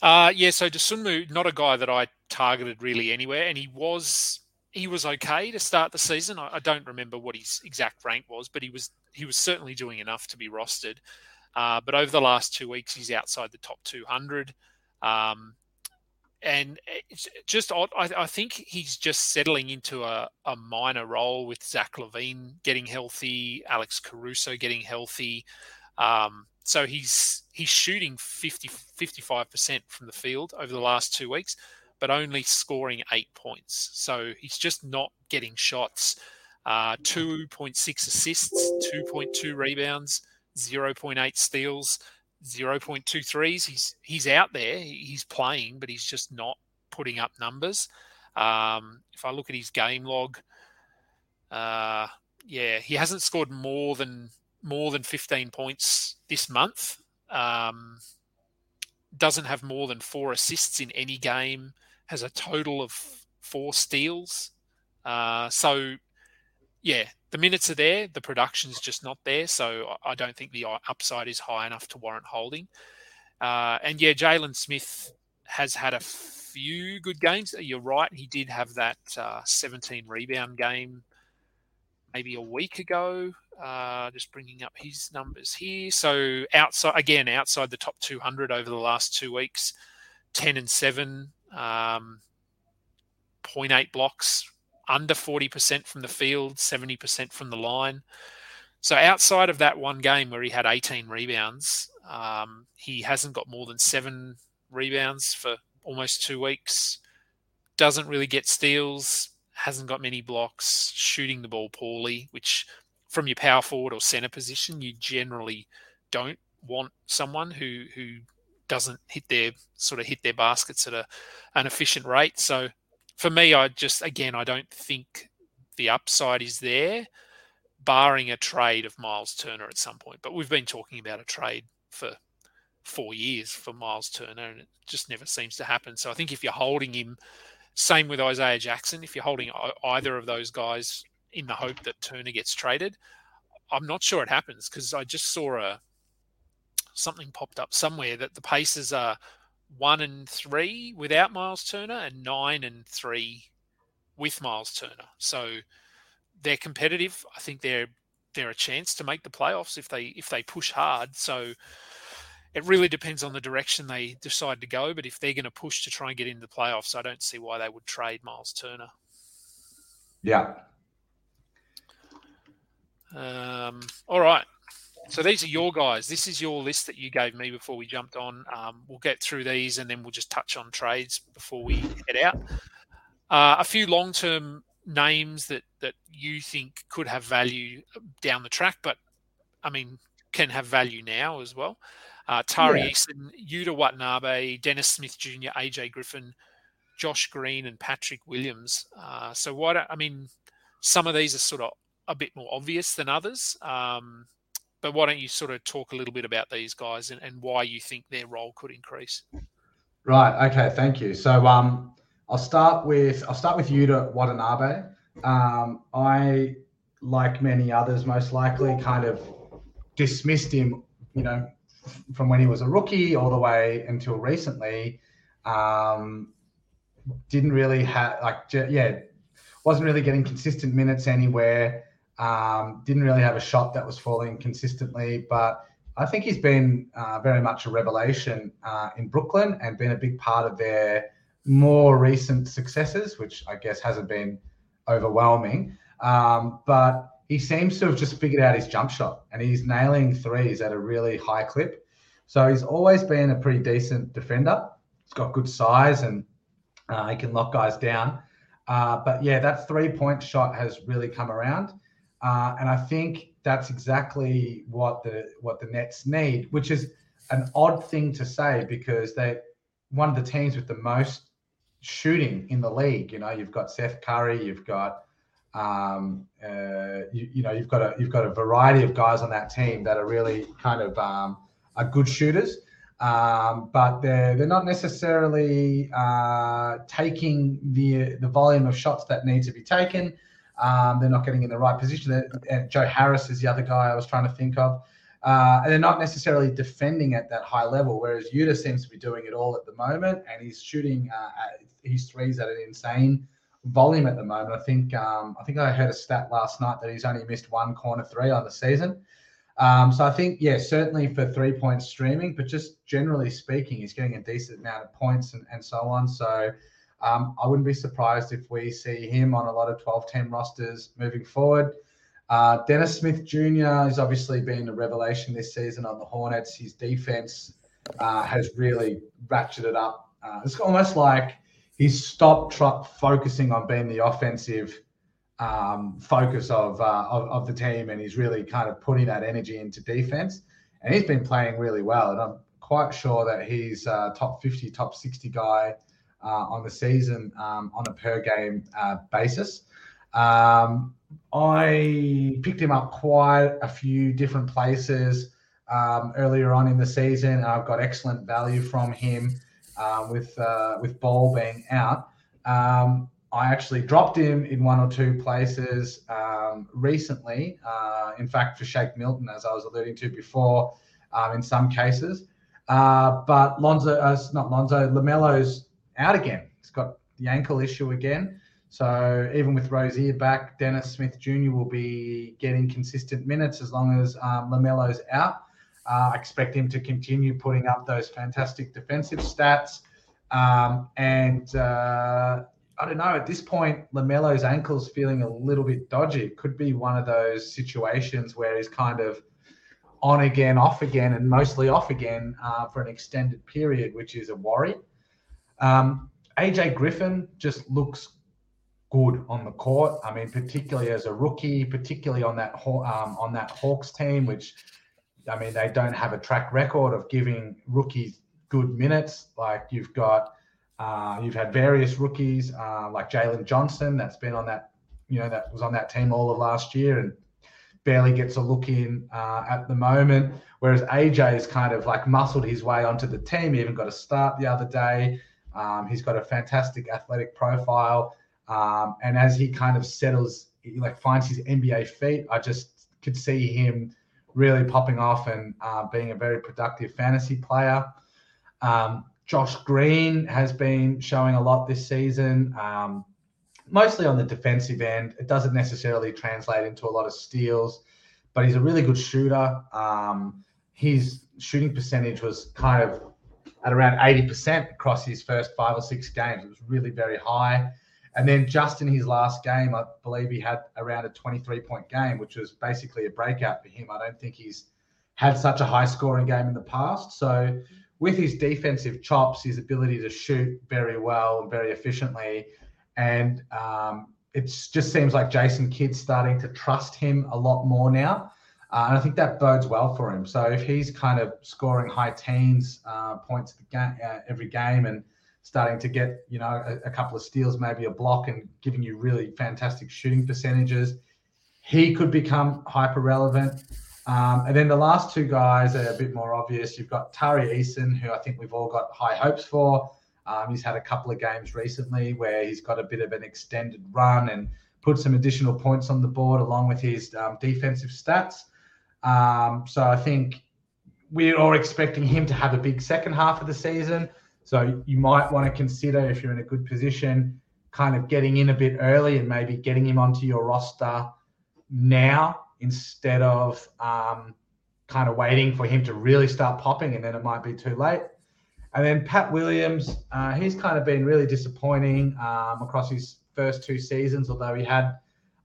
Uh, yeah, so Dosunmu, not a guy that I targeted really anywhere, and he was he was okay to start the season. I, I don't remember what his exact rank was, but he was he was certainly doing enough to be rostered. Uh, but over the last two weeks, he's outside the top 200. Um, and it's just. I, I think he's just settling into a, a minor role with Zach LaVine getting healthy, Alex Caruso getting healthy. Um, so he's he's shooting 50, 55% from the field over the last two weeks, but only scoring eight points. So he's just not getting shots. Uh, 2.6 assists, 2.2 rebounds, 0.8 steals, 0.2 threes. He's he's out there. He's playing, but he's just not putting up numbers. Um, if I look at his game log, uh, yeah, he hasn't scored more than more than 15 points this month. Um, doesn't have more than four assists in any game. Has a total of four steals. Uh, so yeah, the minutes are there, the production's just not there. So I don't think the upside is high enough to warrant holding. Uh, and yeah, Jalen Smith has had a few good games. You're right, he did have that uh, 17 rebound game maybe a week ago. Uh, just bringing up his numbers here. So outside again, outside the top 200 over the last two weeks, 10 and seven, um, 0.8 blocks, under 40% from the field, 70% from the line. So outside of that one game where he had 18 rebounds, um, he hasn't got more than seven rebounds for almost two weeks. Doesn't really get steals, hasn't got many blocks, shooting the ball poorly, which from your power forward or center position, you generally don't want someone who who doesn't hit their sort of hit their baskets at a an efficient rate. So for me, I just again I don't think the upside is there, barring a trade of Miles Turner at some point. But we've been talking about a trade for four years for Miles Turner, and it just never seems to happen. So I think if you're holding him, same with Isaiah Jackson, if you're holding either of those guys in the hope that Turner gets traded, I'm not sure it happens because I just saw a something popped up somewhere that the Pacers are one and three without Miles Turner and nine and three with Miles Turner. So they're competitive. I think they're they're a chance to make the playoffs if they if they push hard. So it really depends on the direction they decide to go. But if they're going to push to try and get into the playoffs, I don't see why they would trade Miles Turner. Yeah. Um, all right. So these are your guys. This is your list that you gave me before we jumped on. Um, we'll get through these and then we'll just touch on trades before we head out. Uh, a few long-term names that that you think could have value down the track, but I mean can have value now as well. Uh, Tari yeah. Eason, Yuta Watanabe, Dennis Smith Jr., AJ Griffin, Josh Green, and Patrick Williams. Uh, so why don't I mean some of these are sort of a bit more obvious than others. Um, but why don't you sort of talk a little bit about these guys and, and why you think their role could increase? Right. Okay. Thank you. So um, I'll start with I'll start with Yuta Watanabe. Um, I, like many others, most likely kind of dismissed him. You know, from when he was a rookie all the way until recently. Um, didn't really have like yeah, wasn't really getting consistent minutes anywhere. Um, didn't really have a shot that was falling consistently, but I think he's been uh, very much a revelation uh, in Brooklyn and been a big part of their more recent successes, which I guess hasn't been overwhelming. Um, but he seems to have just figured out his jump shot and he's nailing threes at a really high clip. So he's always been a pretty decent defender. He's got good size and uh, he can lock guys down. Uh, but yeah, that three point shot has really come around. Uh, and I think that's exactly what the what the Nets need, which is an odd thing to say because they're one of the teams with the most shooting in the league. You know, you've got Seth Curry, you've got um, uh, you, you, know you've got a you've got a variety of guys on that team that are really kind of um, are good shooters. Um, but they're they're not necessarily uh, taking the the volume of shots that need to be taken. Um, they're not getting in the right position. And Joe Harris is the other guy I was trying to think of. Uh, and they're not necessarily defending at that high level, whereas Yuta seems to be doing it all at the moment, and he's shooting uh, his threes at an insane volume at the moment. I think um, I think I heard a stat last night that he's only missed one corner three on the season. Um, so I think yeah, certainly for three point streaming, but just generally speaking, he's getting a decent amount of points and, and so on. So um, I wouldn't be surprised if we see him on a lot of 12 10 rosters moving forward. Uh, Dennis Smith Jr. has obviously been a revelation this season on the Hornets. His defense uh, has really ratcheted up. Uh, it's almost like he's stopped tr- focusing on being the offensive um, focus of, uh, of, of the team, and he's really kind of putting that energy into defense. And he's been playing really well, and I'm quite sure that he's a top 50, top 60 guy on the season um, on a per game uh, basis. Um, I picked him up quite a few different places um, earlier on in the season, I've got excellent value from him uh, with uh, with Ball being out. Um, I actually dropped him in one or two places um, recently. Uh, in fact, for Shake Milton, as I was alluding to before, um, in some cases. Uh, but Lonzo, uh, not Lonzo, Lamelo's out again. He's got the ankle issue again. So even with Rozier back, Dennis Smith Jr. will be getting consistent minutes as long as um, Lamelo's out. Uh, I expect him to continue putting up those fantastic defensive stats. Um, and uh, I don't know, at this point, LaMelo's ankle's feeling a little bit dodgy. It could be one of those situations where he's kind of on again, off again, and mostly off again uh, for an extended period, which is a worry. Um, AJ Griffin just looks good on the court. I mean, particularly as a rookie, particularly on that um, on that Hawks team, which I mean, they don't have a track record of giving rookies good minutes. Like you've got, uh, you've had various rookies uh, like Jalen Johnson that's been on that, you know, that was on that team all of last year and barely gets a look in uh, at the moment. Whereas AJ has kind of like muscled his way onto the team. He even got a start the other day. Um, he's got a fantastic athletic profile. Um, and as he kind of settles, like finds his NBA feet, I just could see him really popping off and uh, being a very productive fantasy player. Um, Josh Green has been showing a lot this season, um, mostly on the defensive end. It doesn't necessarily translate into a lot of steals, but he's a really good shooter. Um, his shooting percentage was kind of at around 80% across his first five or six games. It was really very high. And then just in his last game, I believe he had around a 23 point game, which was basically a breakout for him. I don't think he's had such a high scoring game in the past. So, with his defensive chops, his ability to shoot very well and very efficiently, and um, it just seems like Jason Kidd's starting to trust him a lot more now. Uh, and I think that bodes well for him. So if he's kind of scoring high teens uh, points uh, every game and starting to get you know a, a, couple of steals, maybe a block, and giving you really fantastic shooting percentages. He could become hyper relevant. Um, and then the last two guys are a bit more obvious. You've got Tari Eason, who I think we've all got high hopes for. Um, he's had a couple of games recently where he's got a bit of an extended run and put some additional points on the board along with his um, defensive stats. Um, so I think we're all expecting him to have a big second half of the season. So you might want to consider if you're in a good position, kind of getting in a bit early and maybe getting him onto your roster now instead of um, kind of waiting for him to really start popping and then it might be too late. And then Pat Williams, uh, he's kind of been really disappointing um, across his first two seasons, although he had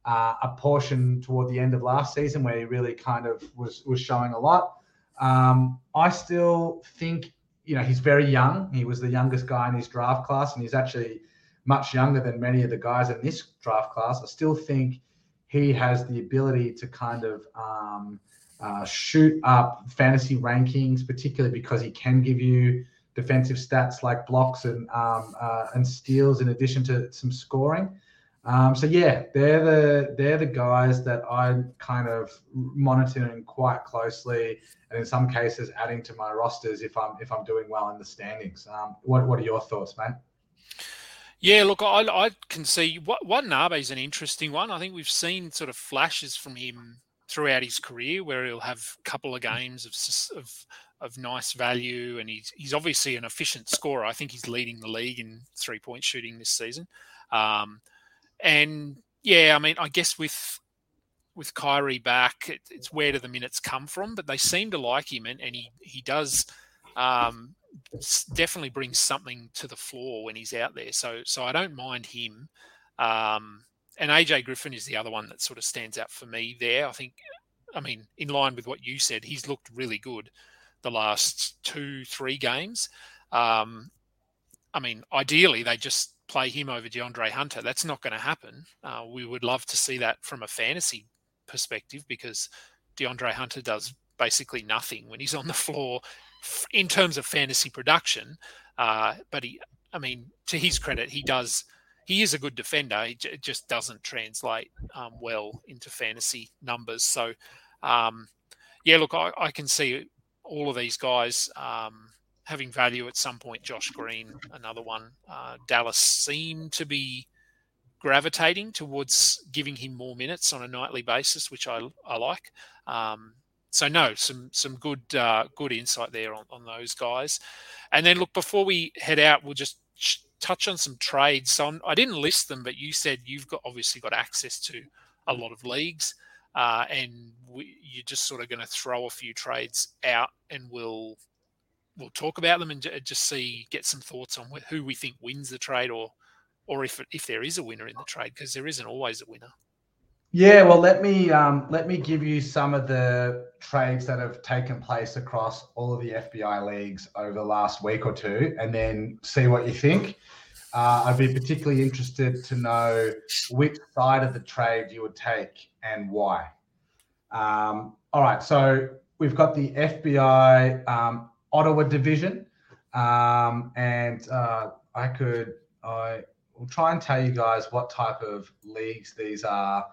uh, a portion toward the end of last season where he really kind of was was showing a lot. Um, I still think you know, he's very young. He was the youngest guy in his draft class, and he's actually much younger than many of the guys in this draft class. I still think he has the ability to kind of um, uh, shoot up fantasy rankings, particularly because he can give you defensive stats like blocks and um, uh, and steals in addition to some scoring. Um, so yeah, they're the they're the guys that I'm kind of monitoring quite closely, and in some cases adding to my rosters if I'm if I'm doing well in the standings. Um, what what are your thoughts, mate? Yeah, look, I, I can see what Watanabe is an interesting one. I think we've seen sort of flashes from him throughout his career where he'll have a couple of games of of, of nice value, and he's he's obviously an efficient scorer. I think he's leading the league in three point shooting this season. Um, and yeah, I mean, I guess with with Kyrie back, it, it's where do the minutes come from? But they seem to like him, and, and he he does um, definitely brings something to the floor when he's out there. So so I don't mind him. Um, and AJ Griffin is the other one that sort of stands out for me there. I think, I mean, in line with what you said, he's looked really good the last two three games. Um, I mean, ideally they just play him over DeAndre Hunter. That's not going to happen. Uh, we would love to see that from a fantasy perspective because DeAndre Hunter does basically nothing when he's on the floor in terms of fantasy production. Uh, but he, I mean, to his credit, he does. He is a good defender. It j- just doesn't translate um, well into fantasy numbers. So, um, yeah, look, I, I, can see all of these guys um, having value at some point. Josh Green, another one. Uh, Dallas seem to be gravitating towards giving him more minutes on a nightly basis, which I, I like. Um, so no, some some good uh, good insight there on, on those guys. And then look, before we head out, we'll just touch on some trades. So I'm, I did not list them, but you said you've got obviously got access to a lot of leagues, uh, and we, you're just sort of going to throw a few trades out, and we'll we'll talk about them and just see get some thoughts on who we think wins the trade or or if if there is a winner in the trade because there isn't always a winner. Yeah, well, let me um, let me give you some of the trades that have taken place across all of the FBI leagues over the last week or two, and then see what you think. Uh, I'd be particularly interested to know which side of the trade you would take and why. Um, all right, so we've got the FBI um, Ottawa division, um, and uh, I could I will try and tell you guys what type of leagues these are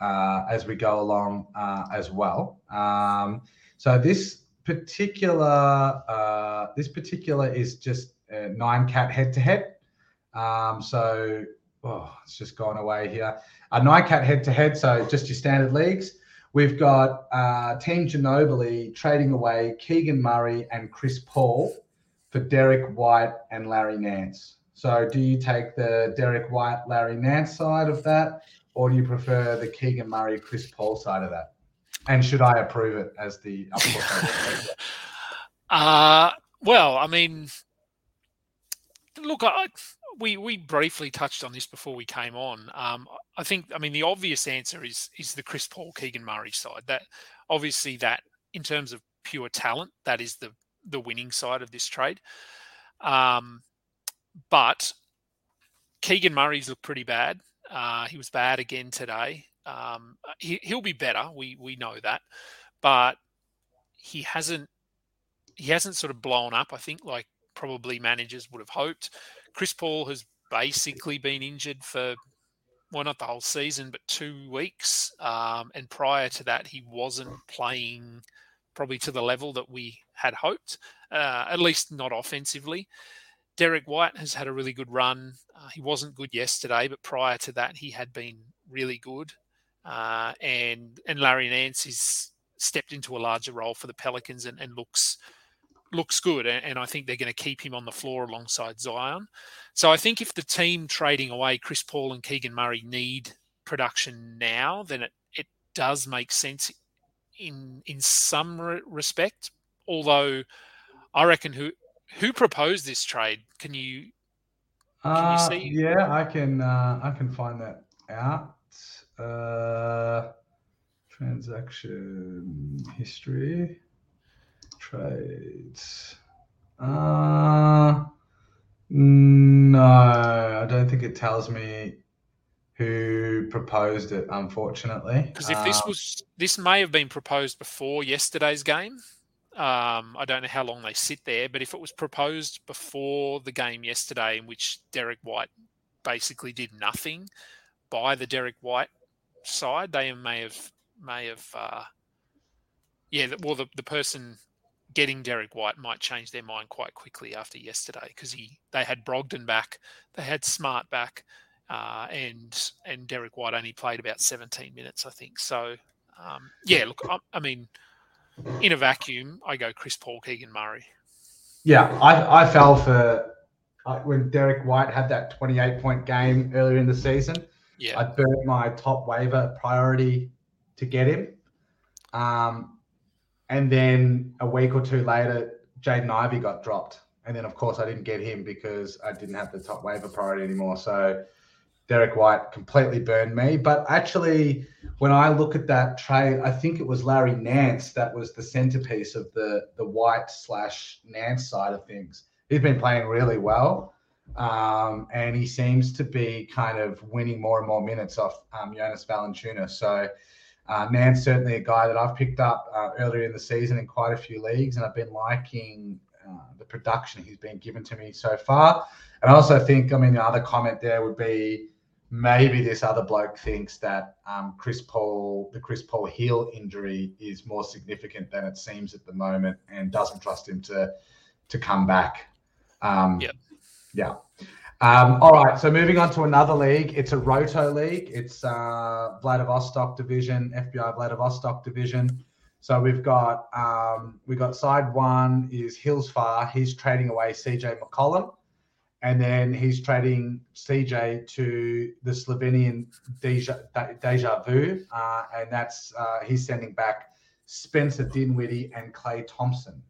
uh, as we go along uh, as well. Um, so this particular uh, this particular is just nine cat head to head. So oh, it's just gone away here. A nine cat head to head. So just your standard leagues. We've got uh, Team Ginobili trading away Keegan Murray and Chris Paul for Derrick White and Larry Nance. So, do you take the Derrick White, Larry Nance side of that, or do you prefer the Keegan Murray, Chris Paul side of that? And should I approve it as the uh well, I mean, look, I, we we briefly touched on this before we came on. Um, I think, I mean, the obvious answer is is the Chris Paul, Keegan Murray side. That obviously that in terms of pure talent, that is the the winning side of this trade. Um, but Keegan Murray's looked pretty bad. Uh, he was bad again today. Um, he, he'll be better. We we know that, but he hasn't he hasn't sort of blown up. I think like probably managers would have hoped. Chris Paul has basically been injured for well, not the whole season, but two weeks. Um, and prior to that, he wasn't playing probably to the level that we had hoped, uh, at least not offensively. Derrick White has had a really good run. Uh, he wasn't good yesterday, but prior to that, he had been really good. Uh, and and Larry Nance has stepped into a larger role for the Pelicans and, and looks looks good. And, I think they're going to keep him on the floor alongside Zion. So I think if the team trading away Chris Paul and Keegan Murray need production now, then it, it does make sense in in some respect. Although I reckon who who proposed this trade? Can you can uh, you see? Yeah, I can. Uh, I can find that out. Uh, transaction history, trades. Uh, no, I don't think it tells me who proposed it. Unfortunately, because if this uh, was this may have been proposed before yesterday's game. Um, I don't know how long they sit there, but if it was proposed before the game yesterday, in which Derrick White basically did nothing by the Derrick White side, they may have may have uh, yeah. Well, the the person getting Derrick White might change their mind quite quickly after yesterday because he they had Brogdon back, they had Smart back, uh, and and Derrick White only played about 17 minutes, I think. So um, yeah, look, I, I mean in a vacuum, I go Chris Paul, Keegan Murray. Yeah, I, I fell for when Derrick White had that 28 point game earlier in the season. Yeah, I burnt my top waiver priority to get him. Um, and then a week or two later, Jaden Ivey got dropped. And then, of course, I didn't get him because I didn't have the top waiver priority anymore. So Derrick White completely burned me. But actually, when I look at that trade, I think it was Larry Nance that was the centerpiece of the the White slash Nance side of things. He's been playing really well, um, and he seems to be kind of winning more and more minutes off um, Jonas Valanciunas. So. Uh, Nance certainly a guy that I've picked up uh, earlier in the season in quite a few leagues, and I've been liking uh, the production he's been given to me so far. And I also think, I mean, the other comment there would be maybe this other bloke thinks that um, Chris Paul, the Chris Paul heel injury, is more significant than it seems at the moment, and doesn't trust him to to come back. Um, yep. Yeah. Um, all right, so moving on to another league. It's a Roto league. It's uh, Vladivostok division, FBI Vladivostok division. So we've got um, we've got side one is Hillsfar. He's trading away CJ McCollum, and then he's trading CJ to the Slovenian Deja, Deja Vu, uh, and that's uh, he's sending back Spencer Dinwiddie and Klay Thompson.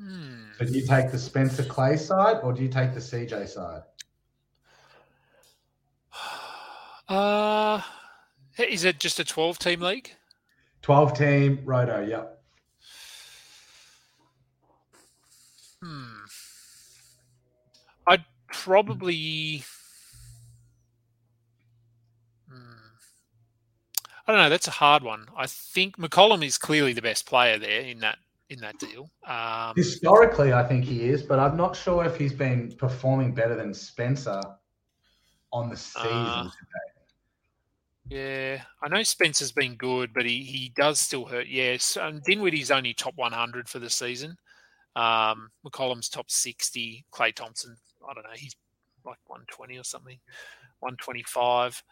Hmm. So do you take the Spencer Klay side or do you take the CJ side? Uh, is it just a 12 team league? 12 team roto, yep. Hmm. I'd probably. Hmm. I don't know. That's a hard one. I think McCollum is clearly the best player there in that in that deal. Um, Historically, I think he is, but I'm not sure if he's been performing better than Spencer on the season Uh, today. yeah, I know Spencer's been good, but he, he does still hurt. Yes, and Dinwiddie's only top 100 for the season. Um, McCollum's top 60. Klay Thompson, I don't know, he's like 120 or something, 125.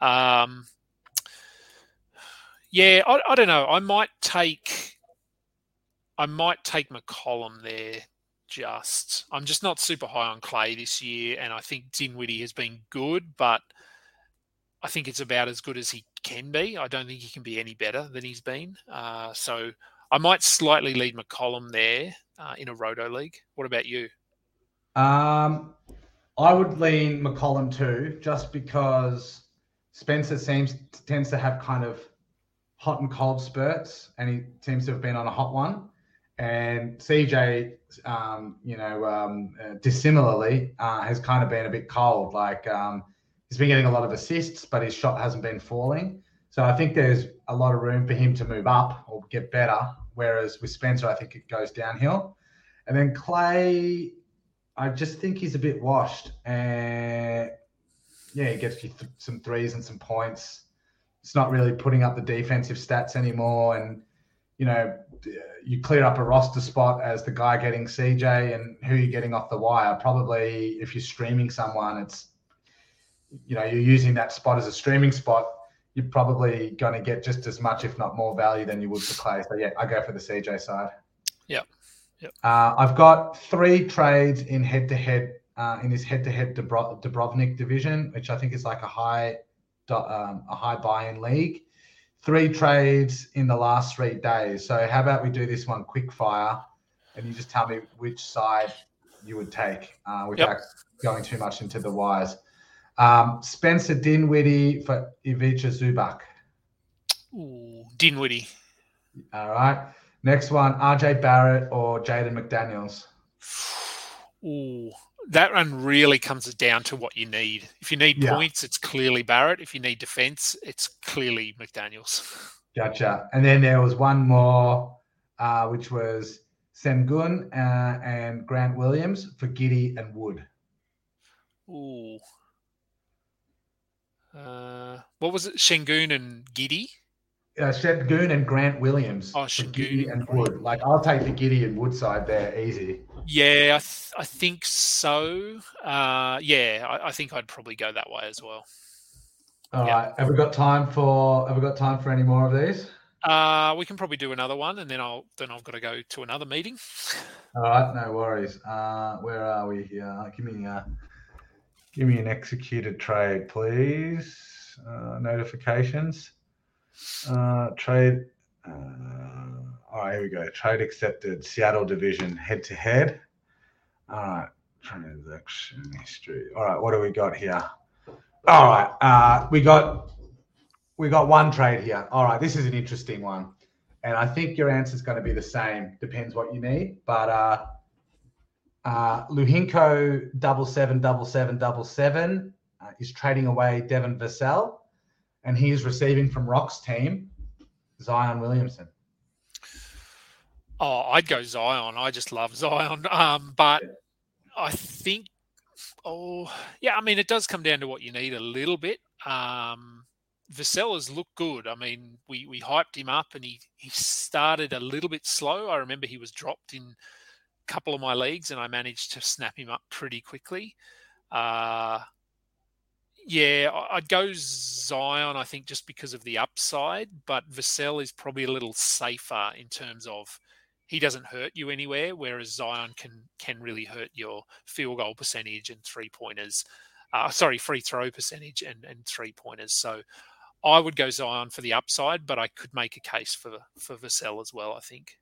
Um, yeah, I, I don't know. I might take, I might take McCollum there. Just, I'm just not super high on Klay this year, and I think Dinwiddie has been good, but I think it's about as good as he can be. I don't think he can be any better than he's been. Uh, so I might slightly lead McCollum there uh, in a roto league. What about you? Um, I would lean McCollum too, just because Spencer seems tends to have kind of hot and cold spurts, and he seems to have been on a hot one. And CJ, um, you know, um, uh, dissimilarly, uh, has kind of been a bit cold. Like um, he's been getting a lot of assists, but his shot hasn't been falling. So I think there's a lot of room for him to move up or get better. Whereas with Spencer, I think it goes downhill. And then Klay, I just think he's a bit washed. And yeah, he gets you th- some threes and some points. It's not really putting up the defensive stats anymore. And, you know, you clear up a roster spot as the guy getting CJ and who you're getting off the wire. Probably if you're streaming someone, it's, you know, you're using that spot as a streaming spot. You're probably going to get just as much, if not more, value than you would for Klay. So yeah, I go for the CJ side. Yeah. Yep. Uh, I've got three trades in head-to-head uh, in this head-to-head Dubrovnik division, which I think is like a high um, a high buy-in league. Three trades in the last three days. So how about we do this one quick fire, and you just tell me which side you would take uh, without going too much into the wires. Um, Spencer Dinwiddie for Ivica Zubac. Ooh, Dinwiddie. All right. Next one, RJ Barrett or Jaden McDaniels. Ooh, that one really comes down to what you need. If you need Yeah. points, it's clearly Barrett. If you need defense, it's clearly McDaniels. Gotcha. And then there was one more, uh, which was Sengun uh, and Grant Williams for Giddey and Wood. Ooh. Uh, what was it? Shengun and Giddey? Uh, Goon and Grant Williams Oh, Giddey and Wood. Like I'll take the Giddey and Wood side there, easy. Yeah, I, th- I think so. Uh, yeah, I, I think I'd probably go that way as well. All Yeah. right. Have we got time for? Have we got time for any more of these? Uh, we can probably do another one, and then I'll then I've got to go to another meeting. All right, no worries. Uh, where are we here? Give me uh, give me an executed trade, please. Uh, notifications. Uh, trade. Uh, all right, here we go. Trade accepted. Seattle division head to head. All right, transaction history. All right, what do we got here? All right, uh, we got we got one trade here. All right, this is an interesting one. And I think your answer is going to be the same. Depends what you need. But uh, uh, Luhinko double seven double seven double seven uh, is trading away Devin Vassell, and he is receiving from Rock's team Zion Williamson. Oh, I'd go Zion. I just love Zion. Um, but I think, oh, yeah. I mean, it does come down to what you need a little bit. Um, Vassell has looked good. I mean, we we hyped him up, and he he started a little bit slow. I remember he was dropped in a couple of my leagues, and I managed to snap him up pretty quickly. Uh, yeah, I'd go Zion, I think, just because of the upside, but Vassell is probably a little safer in terms of he doesn't hurt you anywhere, whereas Zion can can really hurt your field goal percentage and three pointers. Uh, sorry, free throw percentage and, and three pointers. So I would go Zion for the upside, but I could make a case for for Vassell as well. I think.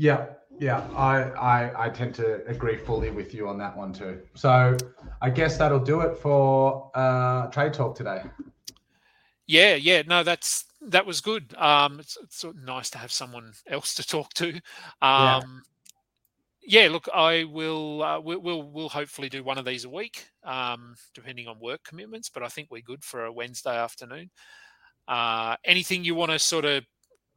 Yeah, yeah, I, I I tend to agree fully with you on that one too. So I guess that'll do it for uh, trade talk today. Yeah, yeah, no, that's that was good. Um, it's, it's nice to have someone else to talk to. Um, yeah. yeah look, I will. Uh, we'll, we'll we'll hopefully do one of these a week, um, depending on work commitments. But I think we're good for a Wednesday afternoon. Uh, anything you want to sort of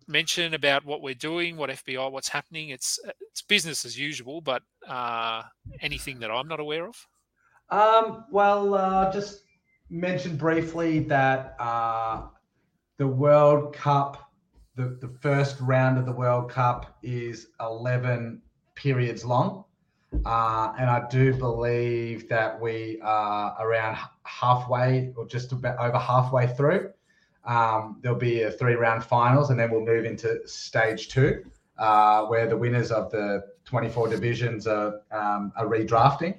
mention about what we're doing, what FBI, what's happening? It's it's business as usual, but uh, anything that I'm not aware of. Um, well, uh, just mention briefly that uh, the World Cup, the, the first round of the World Cup is 11 periods long. Uh, and I do believe that we are around halfway or just about over halfway through. Um, there'll be a three round finals, and then we'll move into stage two, uh, where the winners of the 24 divisions are, um, are redrafting.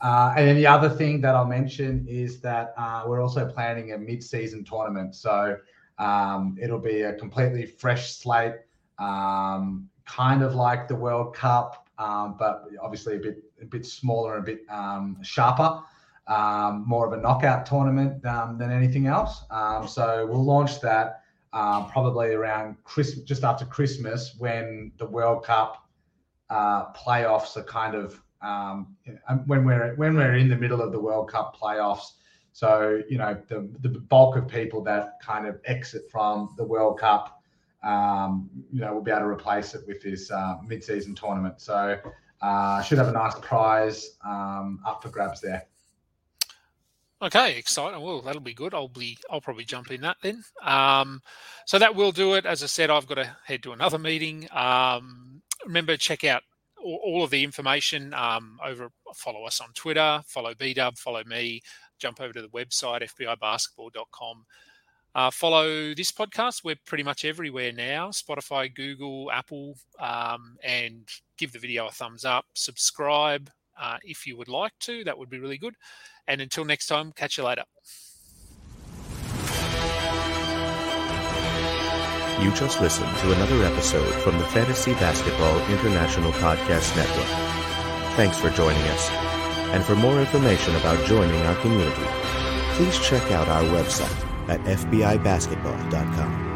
Uh, and then the other thing that I'll mention is that uh, we're also planning a mid season tournament. So um, it'll be a completely fresh slate, um, kind of like the World Cup, um, but obviously a bit a bit smaller and a bit um, sharper. Um, more of a knockout tournament um, than anything else. so we'll launch that probably around Christmas, just after Christmas, when the World Cup uh, playoffs are kind of when we're when we're in the middle of the World Cup playoffs. So, you know, the, the bulk of people that kind of exit from the World Cup, um, you know, will be able to replace it with this uh, mid-season tournament. So, uh, should have a nice prize um, up for grabs there. Okay, exciting. Well, that'll be good. I'll be, I'll probably jump in that then. Um, so that will do it. As I said, I've got to head to another meeting. Um, remember, check out all, all of the information um, over. Follow us on Twitter. Follow BDub. Follow me jump over to the website, fbibasketball.com. Uh, follow this podcast. We're pretty much everywhere now Spotify, Google, Apple, um, and give the video a thumbs up. Subscribe uh, if you would like to. That would be really good. And until next time, catch you later. You just listened to another episode from the Fantasy Basketball International Podcast Network. Thanks for joining us. And for more information about joining our community, please check out our website at fbibasketball.com.